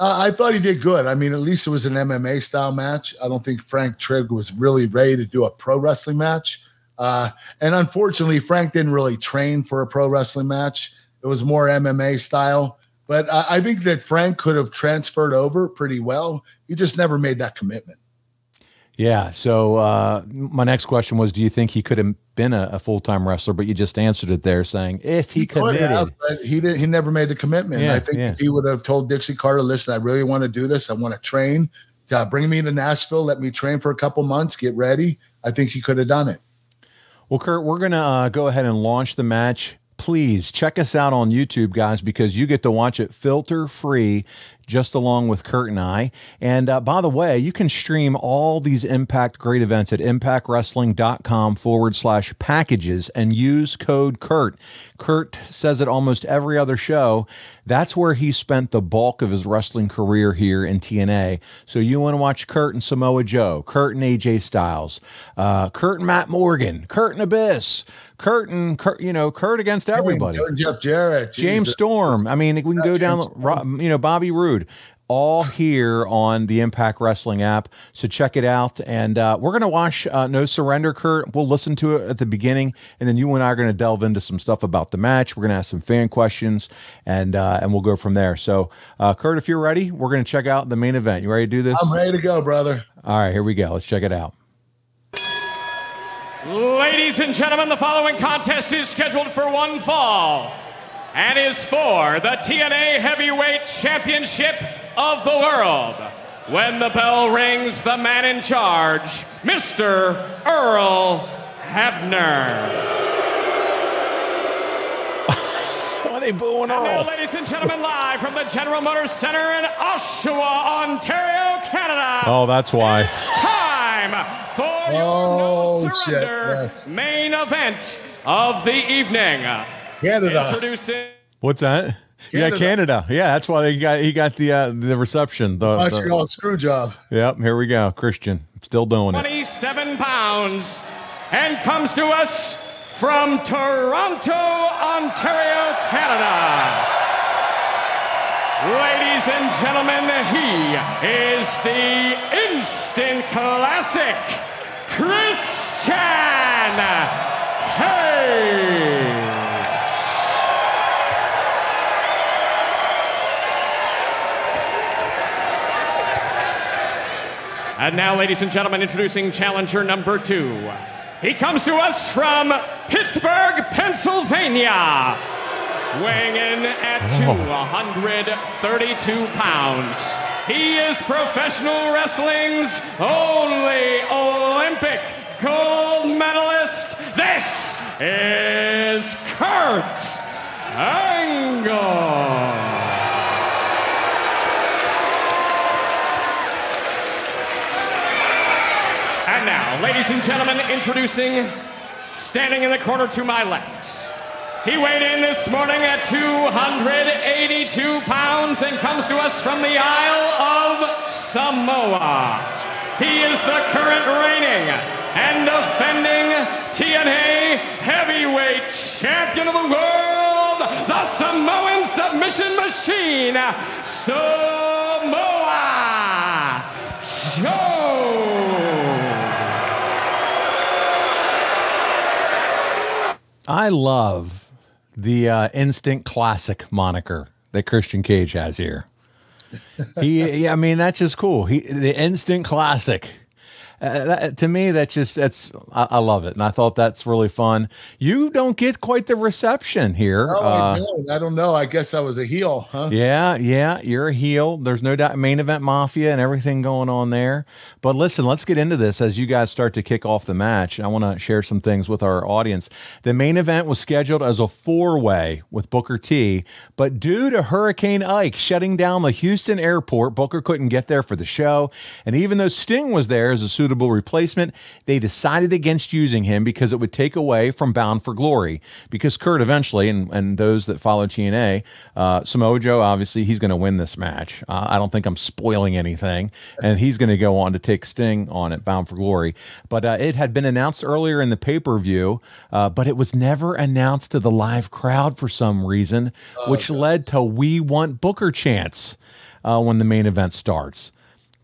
Uh, I thought he did good. I mean, at least it was an MMA style match. I don't think Frank Trigg was really ready to do a pro wrestling match. Uh, and unfortunately, Frank didn't really train for a pro wrestling match. It was more MMA style. But I think that Frank could have transferred over pretty well. He just never made that commitment. Yeah. So uh, my next question was, do you think he could have been a, a full time wrestler? But you just answered it there, saying if he, he committed, have, he didn't. He never made the commitment. Yeah, I think yeah. he would have told Dixie Carter, "Listen, I really want to do this. I want to train. Uh, bring me to Nashville. Let me train for a couple months. Get ready." I think he could have done it. Well, Kurt, we're gonna uh, go ahead and launch the match please check us out on YouTube, guys, because you get to watch it filter free just along with Kurt and I. And uh, by the way, you can stream all these Impact great events at impactwrestling.com forward slash packages and use code Kurt. Kurt says it almost every other show. That's where he spent the bulk of his wrestling career here in TNA. So you want to watch Kurt and Samoa Joe, Kurt and AJ Styles, uh, Kurt and Matt Morgan, Kurt and Abyss. Kurt and Kurt, you know, Kurt against everybody. Jeff Jarrett, James Jesus. Storm. I mean, we can go down, you know, Bobby Roode all here on the Impact Wrestling app. So check it out. And uh, we're going to watch uh, No Surrender, Kurt. We'll listen to it at the beginning. And then you and I are going to delve into some stuff about the match. We're going to ask some fan questions and uh, and we'll go from there. So, uh, Kurt, if you're ready, we're going to check out the main event. You ready to do this? I'm ready to go, brother. All right, here we go. Let's check it out. Ladies and gentlemen, the following contest is scheduled for one fall and is for the TNA Heavyweight Championship of the World. When the bell rings, the man in charge, Mr. Earl Hebner. Are they booing Earl? Now, ladies and gentlemen, live from the General Motors Center in Oshawa, Ontario, Canada. Oh, that's why. It's time for oh, your No Surrender yes. main event of the evening. Canada. Introducing. What's that? Canada. Yeah, Canada. Yeah, that's why they got he got the uh, the reception. The Montreal the, screw job. Yep, here we go. Christian still doing 27 it. 27 pounds and comes to us from Toronto, Ontario, Canada. Ladies and gentlemen, he is the instant classic, Christian Cage. And now, ladies and gentlemen, introducing challenger number two. He comes to us from Pittsburgh, Pennsylvania, weighing in at 232 pounds. He is professional wrestling's only Olympic gold medalist. This is Kurt Angle. And now, ladies and gentlemen, introducing, standing in the corner to my left. He weighed in this morning at 282 pounds and comes to us from the Isle of Samoa. He is the current reigning and defending TNA heavyweight champion of the world, the Samoan submission machine, Samoa Joe. I love the uh, instant classic moniker that Christian Cage has here. He, I mean, that's just cool. He, the instant classic. Uh, that, to me, that's just that's I, I, love it, and I thought that's really fun. You don't get quite the reception here. No, uh, I, don't. I don't know. I guess I was a heel, huh? Yeah, yeah, you're a heel. There's no doubt main event mafia and everything going on there. But listen, let's get into this as you guys start to kick off the match. I want to share some things with our audience. The main event was scheduled as a four way with Booker T, but due to Hurricane Ike shutting down the Houston airport, Booker couldn't get there for the show. And even though Sting was there as a suitable replacement, they decided against using him because it would take away from Bound for Glory. Because Kurt eventually, and, and those that follow TNA, uh, Samoa Joe, obviously, he's going to win this match. Uh, I don't think I'm spoiling anything. And he's going to go on to take Sting on it, Bound for Glory. But uh, it had been announced earlier in the pay per view, uh, but it was never announced to the live crowd for some reason, oh, which led to We Want Booker chants. uh, when the main event starts.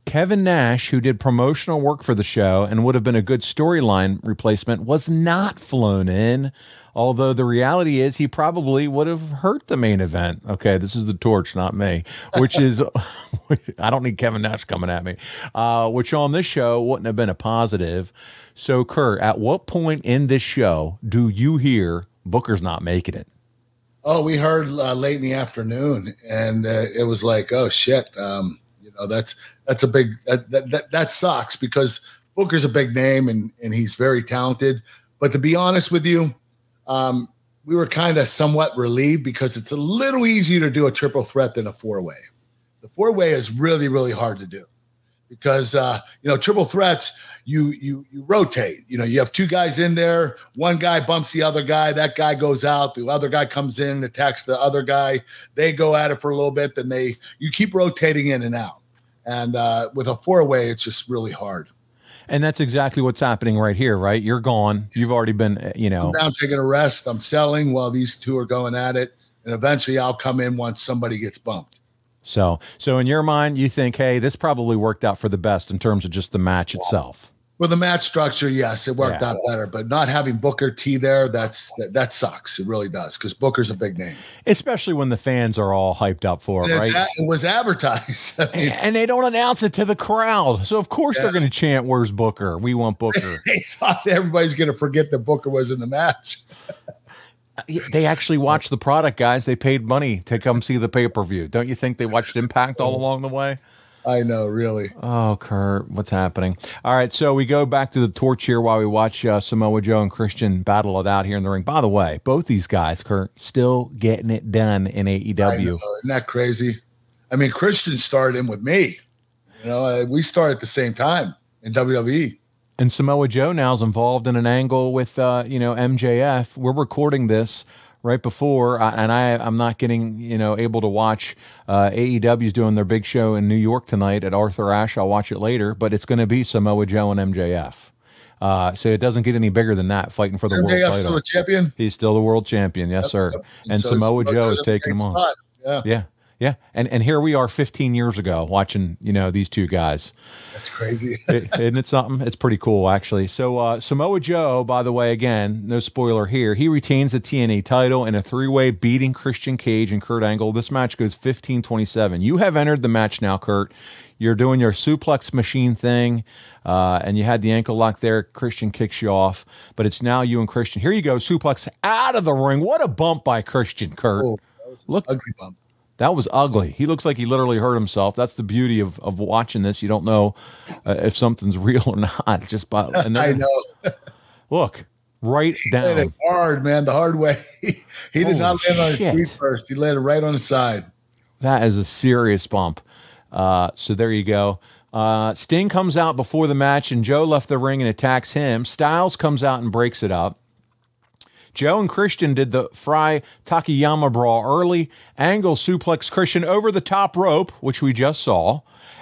Kevin Nash, who did promotional work for the show and would have been a good storyline replacement, was not flown in. Although the reality is he probably would have hurt the main event. Okay, this is the torch, not me. Which is, I don't need Kevin Nash coming at me. Uh, which on this show wouldn't have been a positive. So, Kurt, at what point in this show do you hear Booker's not making it? Oh, we heard uh, late in the afternoon, and uh, it was like, oh shit. Um, know, that's that's a big that, that that sucks because Booker's a big name and and he's very talented. But to be honest with you, um, we were kind of somewhat relieved because it's a little easier to do a triple threat than a four way. The four way is really really hard to do because uh, you know triple threats you you you rotate. You know you have two guys in there. One guy bumps the other guy. That guy goes out. The other guy comes in, attacks the other guy. They go at it for a little bit. Then they you keep rotating in and out. And uh, with a four way, it's just really hard. And that's exactly what's happening right here, right? You're gone. You've already been, uh, you know. I'm taking a rest. I'm selling while these two are going at it. And eventually I'll come in once somebody gets bumped. So, so in your mind, you think, hey, this probably worked out for the best in terms of just the match itself. Well, the match structure, yes, it worked yeah. out better, but not having Booker T there, that's that, that sucks. It really does because Booker's a big name, especially when the fans are all hyped up for it. Right? A, it was advertised, I mean, and they don't announce it to the crowd, so of course yeah. they're going to chant, "Where's Booker? We want Booker." they thought everybody's going to forget that Booker was in the match. They actually watched the product, guys. They paid money to come see the pay per view. Don't you think they watched Impact all oh. along the way? I know, really. Oh, Kurt, what's happening? All right, so we go back to the torch here while we watch uh, Samoa Joe and Christian battle it out here in the ring. By the way, both these guys, Kurt, still getting it done in AEW. Isn't that crazy? I mean, Christian started in with me. You know, uh, we started at the same time in WWE. And Samoa Joe now is involved in an angle with, uh, you know, MJF. We're recording this right before, and I I'm not getting you know able to watch uh, AEW's doing their big show in New York tonight at Arthur Ashe. I'll watch it later, but it's going to be Samoa Joe and MJF. Uh, so it doesn't get any bigger than that. Fighting for the MJF world title. Still a champion. He's still the world champion. Yes, yep, sir. Yep. And so Samoa Joe is taking him on. Yeah. Yeah. Yeah, and and here we are 15 years ago watching you know these two guys. That's crazy, it, isn't it something? It's pretty cool actually. So uh, Samoa Joe, by the way, again, no spoiler here. He retains the TNA title in a three-way beating Christian Cage and Kurt Angle. This match goes 15-27. You have entered the match now, Kurt. You're doing your suplex machine thing, uh, and you had the ankle lock there. Christian kicks you off, but it's now you and Christian. Here you go, suplex out of the ring. What a bump by Christian, Kurt. Oh, Look, ugly bump. That was ugly. He looks like he literally hurt himself. That's the beauty of, of watching this. You don't know uh, if something's real or not. Just by and I know. look, right down. It hard, man. The hard way. he did not land on his feet first. He landed right on his side. That is a serious bump. Uh, so there you go. Uh, Sting comes out before the match, and Joe left the ring and attacks him. Styles comes out and breaks it up. Joe and Christian did the Frye Takayama brawl early. Angle suplex Christian over the top rope, which we just saw.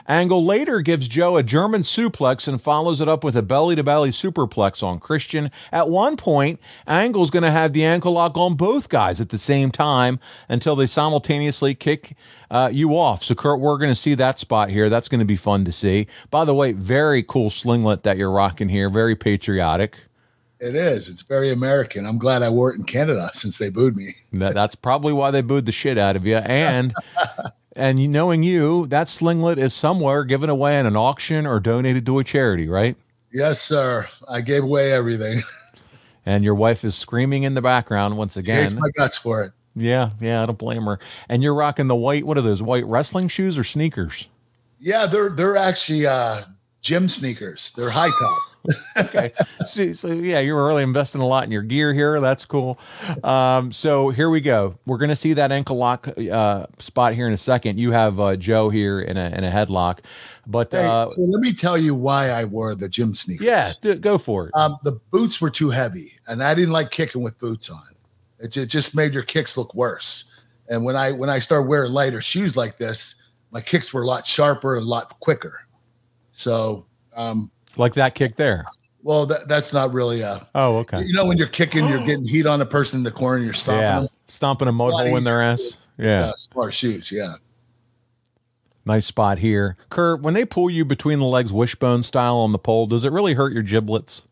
Angle later gives Joe a German suplex and follows it up with a belly to belly superplex on Christian. At one point, Angle's going to have the ankle lock on both guys at the same time until they simultaneously kick uh, you off. So, Kurt, we're going to see that spot here. That's going to be fun to see. By the way, very cool singlet that you're rocking here. Very patriotic. It is. It's very American. I'm glad I wore it in Canada since they booed me. that, that's probably why they booed the shit out of you. And and knowing you, that singlet is somewhere given away in an auction or donated to a charity, right? Yes, sir. I gave away everything. and your wife is screaming in the background once again. She my guts for it. Yeah, yeah, I don't blame her. And you're rocking the white. What are those white wrestling shoes or sneakers? Yeah, they're they're actually uh, gym sneakers. They're high top okay. So, so, yeah, you're really investing a lot in your gear here. That's cool. Um, so here we go. We're going to see that ankle lock uh, spot here in a second. You have uh, Joe here in a, in a headlock. But uh, hey, so let me tell you why I wore the gym sneakers. Yeah, do, go for it. Um, the boots were too heavy, and I didn't like kicking with boots on. It, it just made your kicks look worse. And when I when I started wearing lighter shoes like this, my kicks were a lot sharper and a lot quicker. So um, like that kick there. Well, that, that's not really a. Oh, okay. You know, when you're kicking, you're getting heat on a person in the corner, you're stomping yeah. them. Stomping a mud hole in their ass. Yeah. yeah. Smart shoes. Yeah. Nice spot here. Kurt, when they pull you between the legs wishbone style on the pole, does it really hurt your giblets?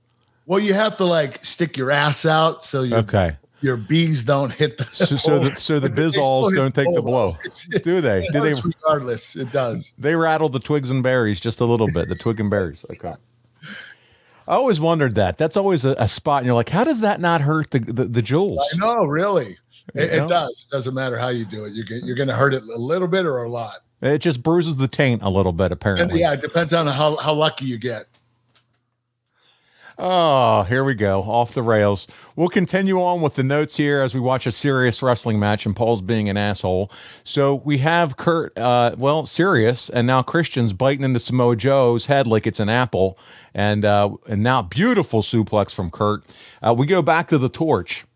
Well, you have to like stick your ass out so your Okay. your bees don't hit the So, so the so the bizols don't take the blow, do they? Do they? regardless, it does. They rattle the twigs and berries just a little bit. The twig and berries. Okay. I always wondered that. That's always a, a spot, and you're like, how does that not hurt the the, the jewels? I know, really. It, know? it does. It doesn't matter how you do it. You're you're going to hurt it a little bit or a lot. It just bruises the taint a little bit, And apparently. yeah, it depends on how, how lucky you get. Oh, here we go. Off the rails. We'll continue on with the notes here as we watch a serious wrestling match and Paul's being an asshole. So we have Kurt, uh, well, serious, and now Christian's biting into Samoa Joe's head like it's an apple. And uh, and now beautiful suplex from Kurt. Uh, we go back to the torch.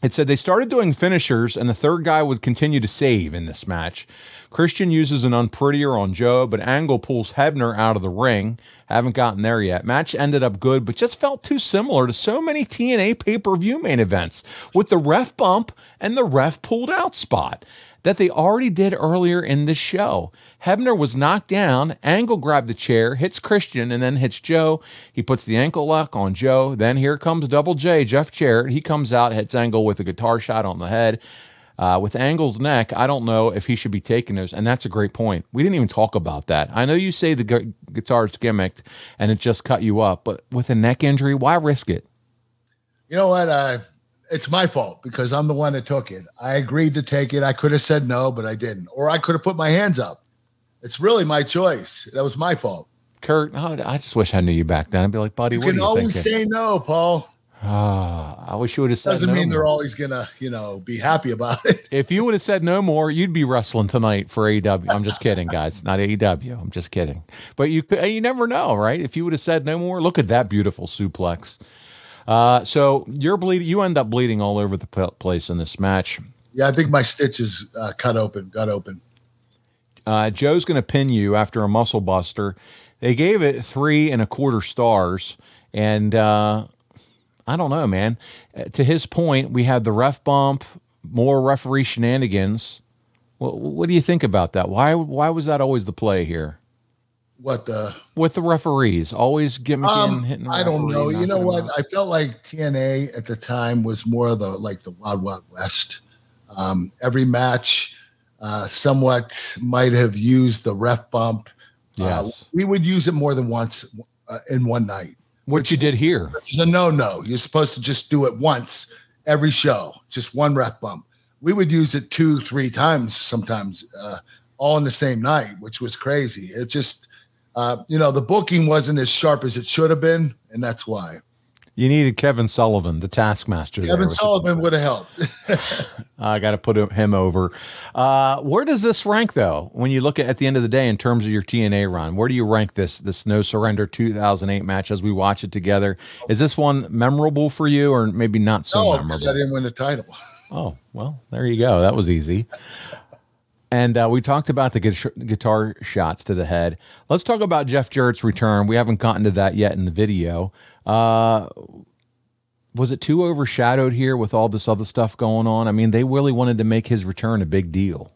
It said they started doing finishers, and the third guy would continue to save in this match. Christian uses an unprettier on Joe, but Angle pulls Hebner out of the ring. Haven't gotten there yet. Match ended up good, but just felt too similar to so many TNA pay per view main events with the ref bump and the ref pulled out spot that they already did earlier in the show. Hebner was knocked down. Angle grabbed the chair, hits Christian, and then hits Joe. He puts the ankle lock on Joe. Then here comes Double J, Jeff Jarrett. He comes out, hits Angle with a guitar shot on the head. Uh, with Angle's neck, I don't know if he should be taking those. And that's a great point. We didn't even talk about that. I know you say the gu- guitar's gimmicked and it just cut you up, but with a neck injury, why risk it? You know what? Uh, it's my fault because I'm the one that took it. I agreed to take it. I could have said no, but I didn't. Or I could have put my hands up. It's really my choice. That was my fault. Kurt, I just wish I knew you back then. I'd be like, buddy, You what are can you always thinking? say no, Paul. Ah, I wish you would have said Doesn't no mean more. they're always gonna, you know, be happy about it. If you would have said no more, you'd be wrestling tonight for AEW. I'm just kidding, guys. Not AEW. I'm just kidding. But you you never know, right? If you would have said no more, look at that beautiful suplex. Uh, so you're bleeding. You end up bleeding all over the place in this match. Yeah, I think my stitches uh, cut open, got open. Uh, Joe's going to pin you after a muscle buster. They gave it three and a quarter stars, and uh, I don't know, man. Uh, To his point, we had the ref bump, more referee shenanigans. What, what do you think about that? Why why was that always the play here What the? with the referees? Always gimmicking, Um, hitting. The I don't know. You know what? out. I felt like TNA at the time was more of the like the Wild Wild West. Um, every match, uh, somewhat might have used the ref bump. Uh, Yes. we would use it more than once uh, in one night. What you did here? Is a no no. You're supposed to just do it once every show, just one ref bump. We would use it two, three times sometimes, uh, all in the same night, which was crazy. It just, uh, you know, the booking wasn't as sharp as it should have been, and that's why. You needed Kevin Sullivan, the Taskmaster. Kevin Sullivan would have helped. I got to put him over. Uh, where does this rank though? When you look at at the end of the day in terms of your TNA run, where do you rank this this No Surrender 2008 match as we watch it together? Is this one memorable for you, or maybe not so no, because I didn't win the title. Oh well, there you go. That was easy. And uh, we talked about the guitar shots to the head. Let's talk about Jeff Jarrett's return. We haven't gotten to that yet in the video. Uh, was it too overshadowed here with all this other stuff going on? I mean, they really wanted to make his return a big deal.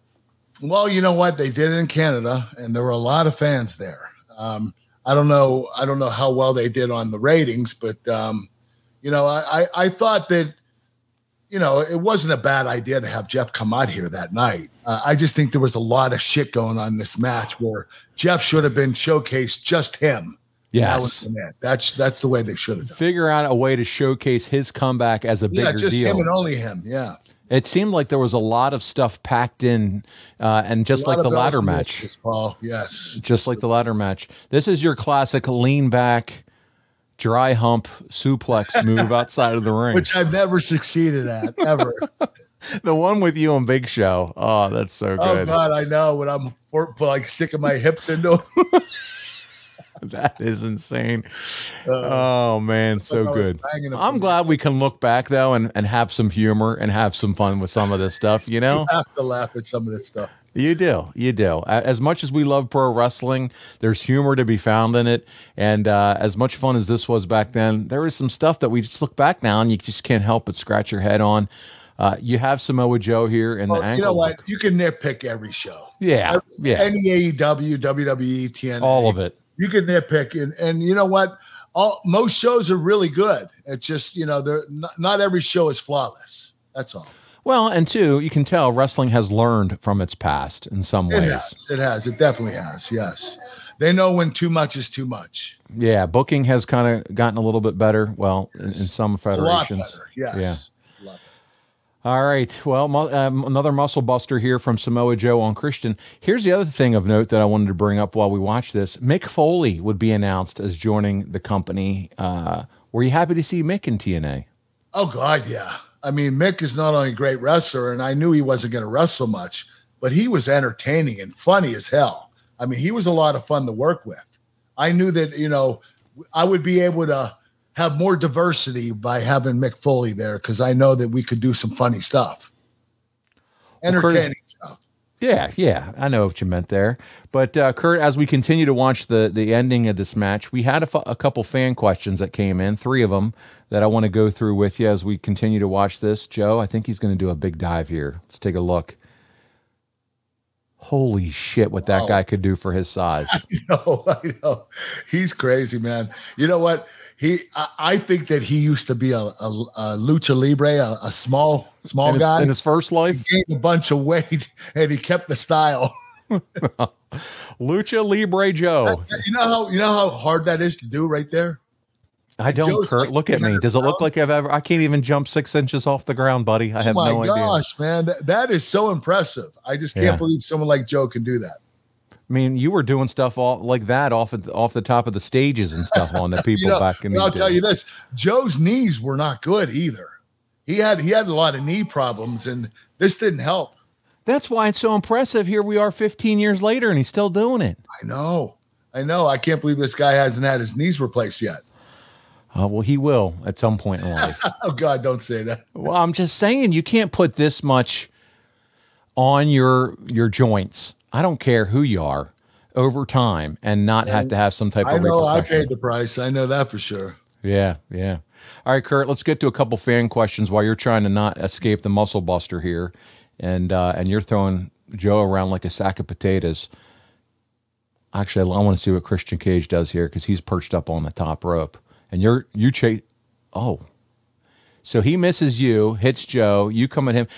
Well, you know what? They did it in Canada, and there were a lot of fans there. Um, I don't know. I don't know how well they did on the ratings, but um, you know, I, I I thought that you know it wasn't a bad idea to have Jeff come out here that night. Uh, I just think there was a lot of shit going on in this match where Jeff should have been showcased just him. That Yes. the net. That's that's the way they should have done. Figure out a way to showcase his comeback as a bigger Yeah, just deal. him and only him. Yeah. it seemed like there was a lot of stuff packed in, uh, and just like the ladder match. whistles, Paul. Yes. just like the ladder match. This is your classic lean back, dry hump suplex move outside of the ring. which I've never succeeded at ever. the one with you and Big Show. Oh, that's so good. Oh good. God, I know when I'm like sticking my hips into. that is insane. oh man, so like I was good. I'm glad we can look back though and, and have some humor and have some fun with some of this stuff. You know, You have to laugh at some of this stuff. You do. You do. As much as we love pro wrestling, there's humor to be found in it. And uh, as much fun as this was back then, there is some stuff that we just look back now and you just can't help but scratch your head on. Uh, you have Samoa Joe here in the Well, ankle. you know what? lock. You can nitpick every show. Yeah, Every- yeah. Any AEW, WWE, TNA, All of it. You can nitpick, and and you know what? All most shows are really good. It's just you know, they're not, not every show is flawless. That's all. Well, and two, you can tell wrestling has learned from its past in some It ways. has. It has. It definitely has. Yes, they know when too much is too much. Yeah, booking has kind of gotten a little bit better. Well, in, in some A lot federations. better. Yes. Lot All right. Well, mu- um, another muscle buster here from Samoa Joe on Christian. Here's the other thing of note that I wanted to bring up while we watch this. Mick Foley would be announced as joining the company. Uh, were you happy to see Mick in TNA? Oh God, yeah. I mean, Mick is not only a great wrestler, and I knew he wasn't going to wrestle much, but he was entertaining and funny as hell. I mean, he was a lot of fun to work with. I knew that you know I would be able to have more diversity by having Mick Foley there because I know that we could do some funny stuff, Well, Curtis- entertaining stuff. Yeah, yeah, I know what you meant there. But uh, Kurt, as we continue to watch the the ending of this match, we had a, couple fan questions that came in, three of them that I want to go through with you as we continue to watch this. Joe, I think he's going to do a big dive here. Let's take a look. Holy shit, what that Wow. guy could do for his size. I know, I know. He's crazy, man. You know what? He, I, I think that he used to be a, a, a lucha libre, a, a small, small in, his, guy. in his first life, gained a bunch of weight and he kept the style. Lucha Libre Joe. You know how you know how hard that is to do right there. I don't, Joe's Kurt. like Look at me. Does it look like I've ever? I can't even jump six inches off the ground, buddy. I have oh no idea. My gosh, man, that, that is so impressive. I just can't Yeah. believe someone like Joe can do that. I mean, you were doing stuff all like that off of, off the top of the stages and stuff on the people You know, back in the I'll tell you this: Joe's knees were not good either. He had he had a lot of knee problems, and this didn't help. That's why it's so impressive. Here we are 15 years later and he's still doing it. I know, I know. I can't believe this guy hasn't had his knees replaced yet. Uh, well, he will at some point in life. Oh God, don't say that. well, I'm just saying you can't put this much on your your joints. I don't care who you are over time and not have to have some type I of I know I paid the price. I know that for sure. Yeah, yeah. All right, Kurt, let's get to a couple fan questions while you're trying to not escape the muscle buster here. And uh, and you're throwing Joe around like a sack of potatoes. Actually, I want to see what Christian Cage does here because he's perched up on the top rope. And you're you chase oh. So he misses you, hits Joe, you come at him.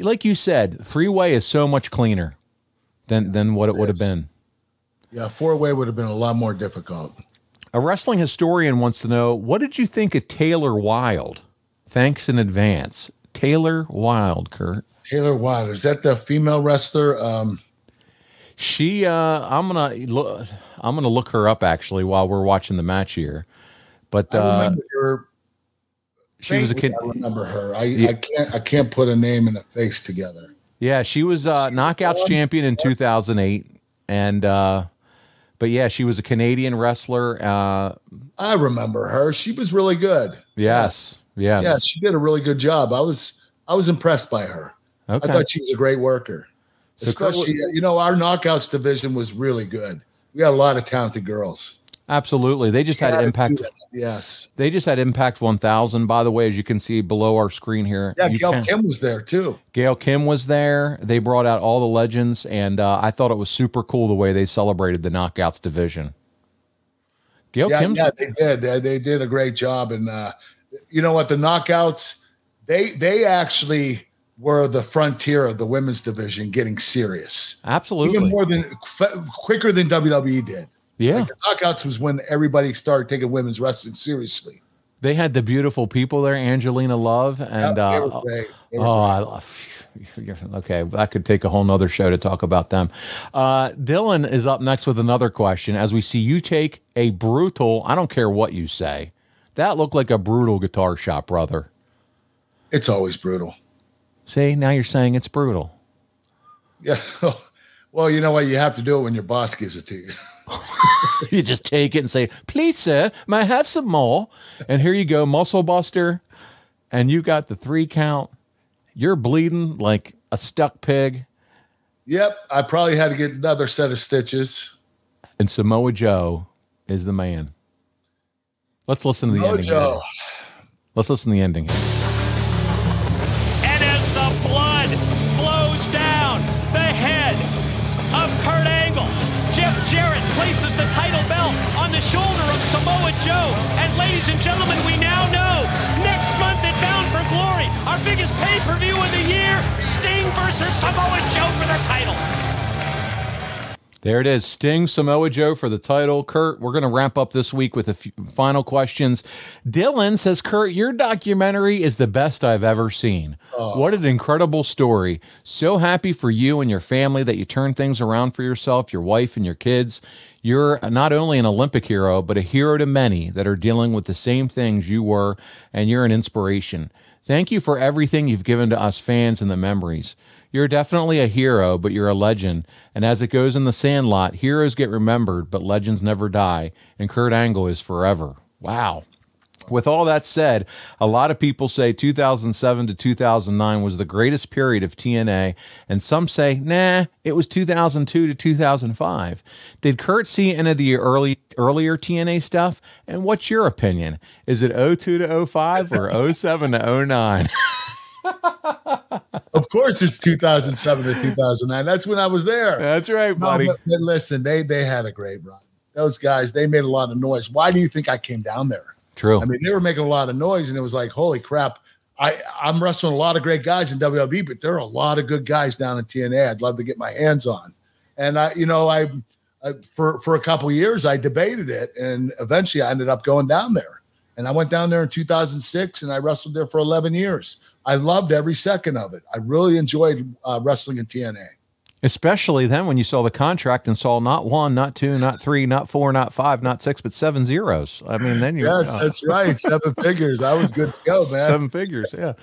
Like you said, three way is so much cleaner than than what it would have been. Yeah, four way would have been a lot more difficult. A wrestling historian wants to know what did you think of Taylor Wilde? Thanks in advance. Taylor Wilde, Kurt. Taylor Wilder is that the female wrestler? Um, She uh I'm gonna look I'm gonna look her up actually while we're watching the match here. But I uh remember her. she was a kid I remember her. I, Yeah. I can't I can't put a name and a face together. Yeah, she was uh knockouts champion in 2008 and uh but yeah, she was a Canadian wrestler. Uh I remember her. She was really good. yes. Yes. Yeah, she did a really good job. I was I was impressed by her. Okay. I thought she was a great worker. So Especially, you know, our knockouts division was really good. We had a lot of talented girls. Absolutely. They just had impact. Yes. they just had impact 1000 by the way as you can see below our screen here. Yeah, You Gail can- Kim was there too. Gail Kim was there. They brought out all the legends, and uh, I thought it was super cool the way they celebrated the knockouts division. Gail yeah, Kim's yeah, they did. They, they did a great job, and uh, you know what? The knockouts they they actually were the frontier of the women's division getting serious, absolutely. even more than quicker than WWE did. Yeah, Like the knockouts was when everybody started taking women's wrestling seriously. they had the beautiful people there, Angelina Love, and Yeah, uh, were. They were oh. I love. Okay, that could take a whole nother show to talk about them. Uh, Dylan is up next with another question. As we see you take a brutal, I don't care what you say, that looked like a brutal guitar shop, brother. it's always brutal. See, now you're saying it's brutal. Yeah. Well, you know what? You have to do it when your boss gives it to you. you just take it and say, "Please, sir, may I have some more?" And here you go, muscle buster, and you got the three count. You're bleeding like a stuck pig, Yep. I probably had to get another set of stitches. and Samoa Joe is the man. Let's listen to the ending. here. Let's listen to the ending. here. Samoa Joe for the title. There it is. Sting Samoa Joe for the title. Kurt, we're going to wrap up this week with a few final questions. Dylan says, Kurt, your documentary is the best I've ever seen. Oh. What an incredible story. So happy for you and your family that you turned things around for yourself, your wife, and your kids. You're not only an Olympic hero, but a hero to many that are dealing with the same things you were, and you're an inspiration. Thank you for everything you've given to us fans and the memories. You're definitely a hero, but you're a legend. And as it goes in the sandlot, heroes get remembered, but legends never die. And Kurt Angle is forever. Wow. With all that said, a lot of people say 2007 to 2009 was the greatest period of TNA, and some say, nah, it was 2002 to 2005. Did Kurt see any of the early earlier TNA stuff? And what's your opinion? Is it 02 to 05 or 07 to 09? of course, it's 2007 to 2009. That's when I was there. That's right, buddy. No, but, but listen, they they had a great run. Those guys, they made a lot of noise. Why do you think I came down there? True. I mean, they were making a lot of noise, and it was like, holy crap. I, I'm wrestling a lot of great guys in WWE, but there are a lot of good guys down in TNA. I'd love to get my hands on. And I, you know, I, I for for a couple years I debated it, and eventually I ended up going down there. And I went down there in 2006, and I wrestled there for 11 years. I loved every second of it. I really enjoyed uh, wrestling in TNA. Especially then when you saw the contract and saw not one, not two, not three, not four, not five, not six, but seven zeros. I mean, then you. Yes, uh, that's right. Seven figures. I was good to go, man. Seven figures. Yeah.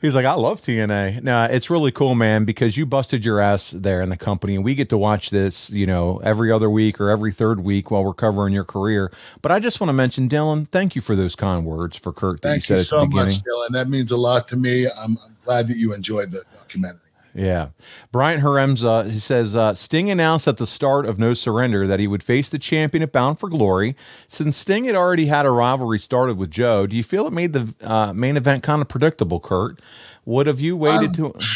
He's like, I love TNA. Now it's really cool, man, because you busted your ass there in the company, and we get to watch this, you know, every other week or every third week while we're covering your career. But I just want to mention, Dylan, thank you for those kind words for Kurt. thank you, you so much, Dylan. That means a lot to me. I'm, I'm glad that you enjoyed the documentary. Yeah. Brian Haremza, he says, uh, Sting announced at the start of No Surrender that he would face the champion at Bound for Glory. Since Sting had already had a rivalry started with Joe, do you feel it made the uh, main event kind of predictable, Kurt? Would have you waited um, to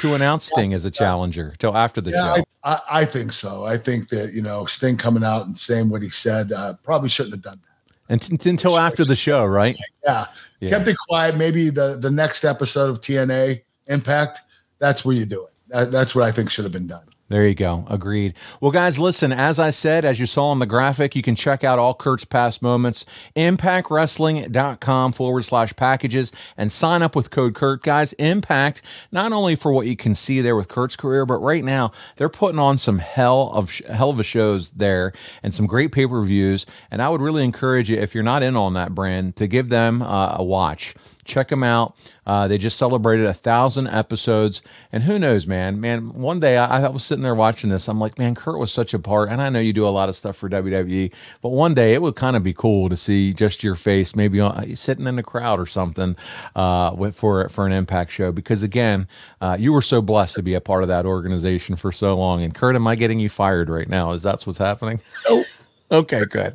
to announce Sting as a challenger till after the yeah, show? I, I, think so. I think that, you know, Sting coming out and saying what he said uh, probably shouldn't have done that. And t- until after the show, right? Yeah. yeah. Kept it quiet. Maybe the, the next episode of TNA Impact – that's where you do it. That, that's what I think should have been done. There you go. Agreed. Well, guys, listen, as I said, as you saw on the graphic, you can check out all Kurt's past moments, impactwrestling.com forward slash packages, and sign up with code Kurt. Guys, Impact, not only for what you can see there with Kurt's career, but right now they're putting on some hell of hell of a shows there and some great pay per views. And I would really encourage you, if you're not in on that brand, to give them uh, a watch. Check them out. Uh, they just celebrated a thousand episodes, and who knows, man? Man, one day I, I, was sitting there watching this. I'm like, man, Kurt was such a part, and I know you do a lot of stuff for WWE, but one day it would kind of be cool to see just your face, maybe on, sitting in the crowd or something, uh, with, for for an Impact show. Because again, uh, you were so blessed to be a part of that organization for so long. And Kurt, am I getting you fired right now? Is that what's happening? Nope. Okay, good.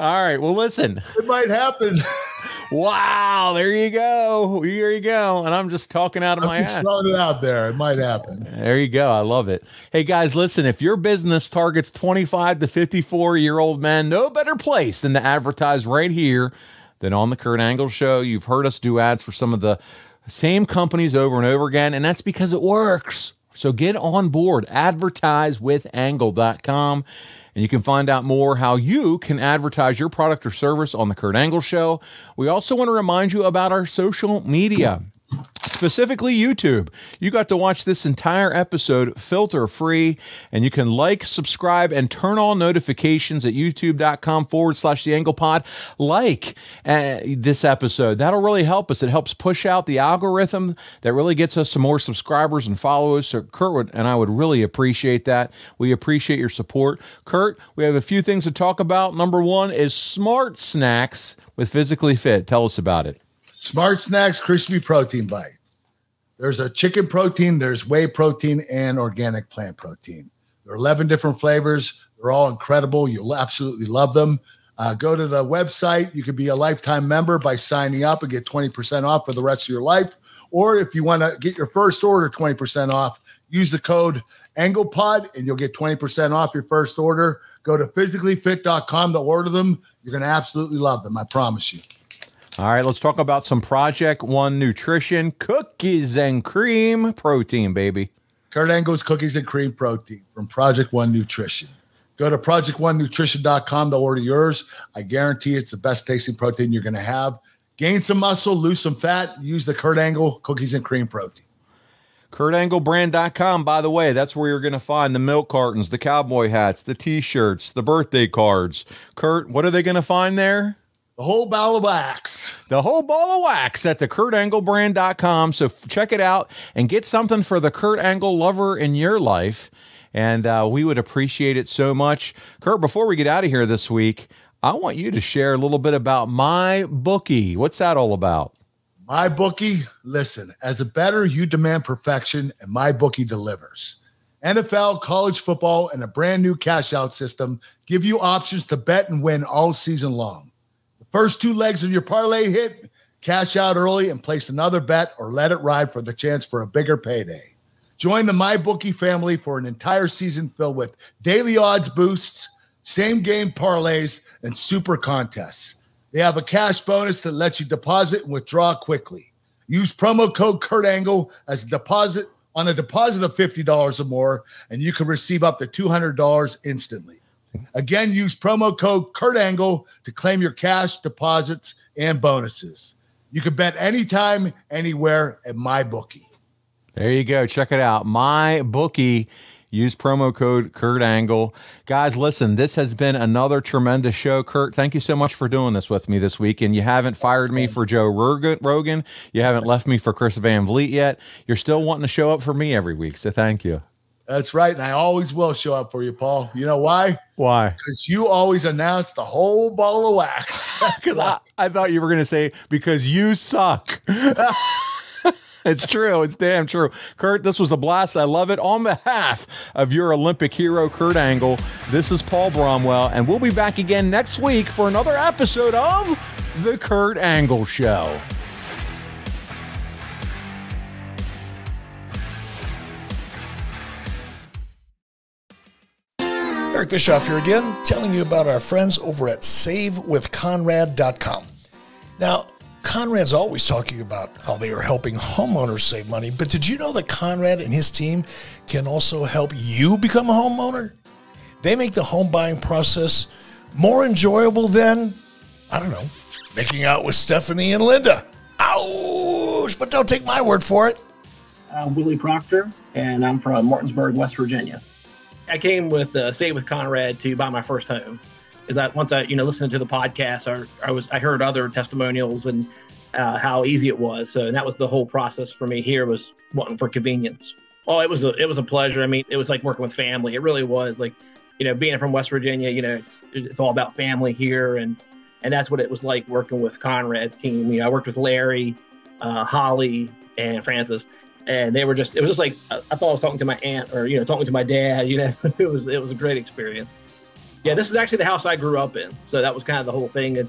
All right. Well, listen. It might happen. wow. There you go. Here you go. And I'm just talking out of I'm my ass. throwing it out there. It might happen. There you go. I love it. Hey, guys, listen. If your business targets 25 to 54 year old men, no better place than to advertise right here than on the Kurt Angle Show. You've heard us do ads for some of the same companies over and over again, and that's because it works. So get on board. Advertise with angle.com. And you can find out more how you can advertise your product or service on The Kurt Angle Show. We also want to remind you about our social media specifically YouTube. You got to watch this entire episode filter free, and you can like, subscribe, and turn on notifications at youtube.com forward slash the angle pod. Like uh, this episode. That'll really help us. It helps push out the algorithm that really gets us some more subscribers and followers. So, Kurt and I would really appreciate that. We appreciate your support. Kurt, we have a few things to talk about. Number one is smart snacks with Physically Fit. Tell us about it. Smart Snacks Crispy Protein Bites. There's a chicken protein, there's whey protein, and organic plant protein. There are 11 different flavors. They're all incredible. You'll absolutely love them. Uh, go to the website. You can be a lifetime member by signing up and get 20% off for the rest of your life. Or if you want to get your first order 20% off, use the code AnglePod and you'll get 20% off your first order. Go to physicallyfit.com to order them. You're going to absolutely love them. I promise you. All right, let's talk about some Project One nutrition, cookies and cream protein, baby. Kurt Angle's cookies and cream protein from Project One Nutrition. Go to project1nutrition.com to order yours. I guarantee it's the best tasting protein you're going to have. Gain some muscle, lose some fat. Use the Kurt Angle cookies and cream protein. KurtAngleBrand.com, by the way, that's where you're going to find the milk cartons, the cowboy hats, the t shirts, the birthday cards. Kurt, what are they going to find there? The whole ball of wax. The whole ball of wax at the KurtAngleBrand.com. So f- check it out and get something for the Kurt Angle lover in your life. And uh, we would appreciate it so much. Kurt, before we get out of here this week, I want you to share a little bit about MyBookie. What's that all about? MyBookie, listen, as a bettor, you demand perfection, and MyBookie delivers. NFL, college football, and a brand new cash out system give you options to bet and win all season long. First two legs of your parlay hit, cash out early and place another bet or let it ride for the chance for a bigger payday. Join the MyBookie family for an entire season filled with daily odds boosts, same game parlays, and super contests. They have a cash bonus that lets you deposit and withdraw quickly. Use promo code Kurt Angle as a deposit on a deposit of $50 or more, and you can receive up to $200 instantly. Again, use promo code Kurt Angle to claim your cash deposits and bonuses. You can bet anytime, anywhere at MyBookie. There you go. Check it out. MyBookie. Use promo code Kurt Angle. Guys, listen, this has been another tremendous show. Kurt, thank you so much for doing this with me this week. And you haven't fired me for Joe Rogan. You haven't left me for Chris Van Vliet yet. You're still wanting to show up for me every week. So thank you. That's right. And I always will show up for you, Paul. You know why? Why? Because you always announce the whole ball of wax. Because I, I thought you were going to say, because you suck. it's true. It's damn true. Kurt, this was a blast. I love it. On behalf of your Olympic hero, Kurt Angle, this is Paul Bromwell, and we'll be back again next week for another episode of The Kurt Angle Show. Eric Bischoff here again, telling you about our friends over at SaveWithConrad.com. Now, Conrad's always talking about how they are helping homeowners save money, but did you know that Conrad and his team can also help you become a homeowner? They make the home buying process more enjoyable than, I don't know, making out with Stephanie and Linda. Ouch! But don't take my word for it. I'm Willie Proctor, and I'm from Martinsburg, West Virginia. I came with uh, Save with Conrad to buy my first home. Is that once I, you know, listening to the podcast, I, I was I heard other testimonials and uh, how easy it was. So that was the whole process for me. Here was wanting for convenience. Oh, it was a it was a pleasure. I mean, it was like working with family. It really was like, you know, being from West Virginia. You know, it's it's all about family here, and and that's what it was like working with Conrad's team. You know, I worked with Larry, uh, Holly, and Francis and they were just it was just like I, thought I was talking to my aunt or you know talking to my dad you know it was it was a great experience. Yeah this is actually the house I grew up in. So that was kind of the whole thing. And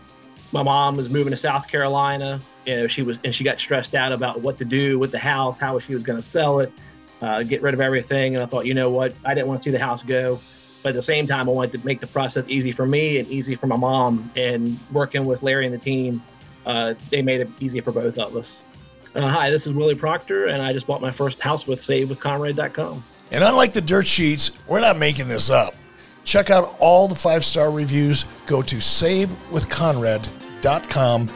my mom was moving to South Carolina you know she was and she got stressed out about what to do with the house how she was going to sell it uh, get rid of everything. And I thought you know what? I didn't want to see the house go. But at the same time I wanted to make the process easy for me and easy for my mom. And working with Larry and the team uh, they made it easy for both of us uh, hi, this is Willie Proctor, and I just bought my first house with SaveWithConrad.com. And unlike the dirt sheets, we're not making this up. Check out all the five star reviews. Go to SaveWithConrad.com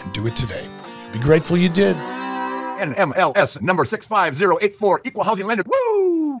and do it today. You'll be grateful you did. NMLS number 65084, equal housing lender. Woo!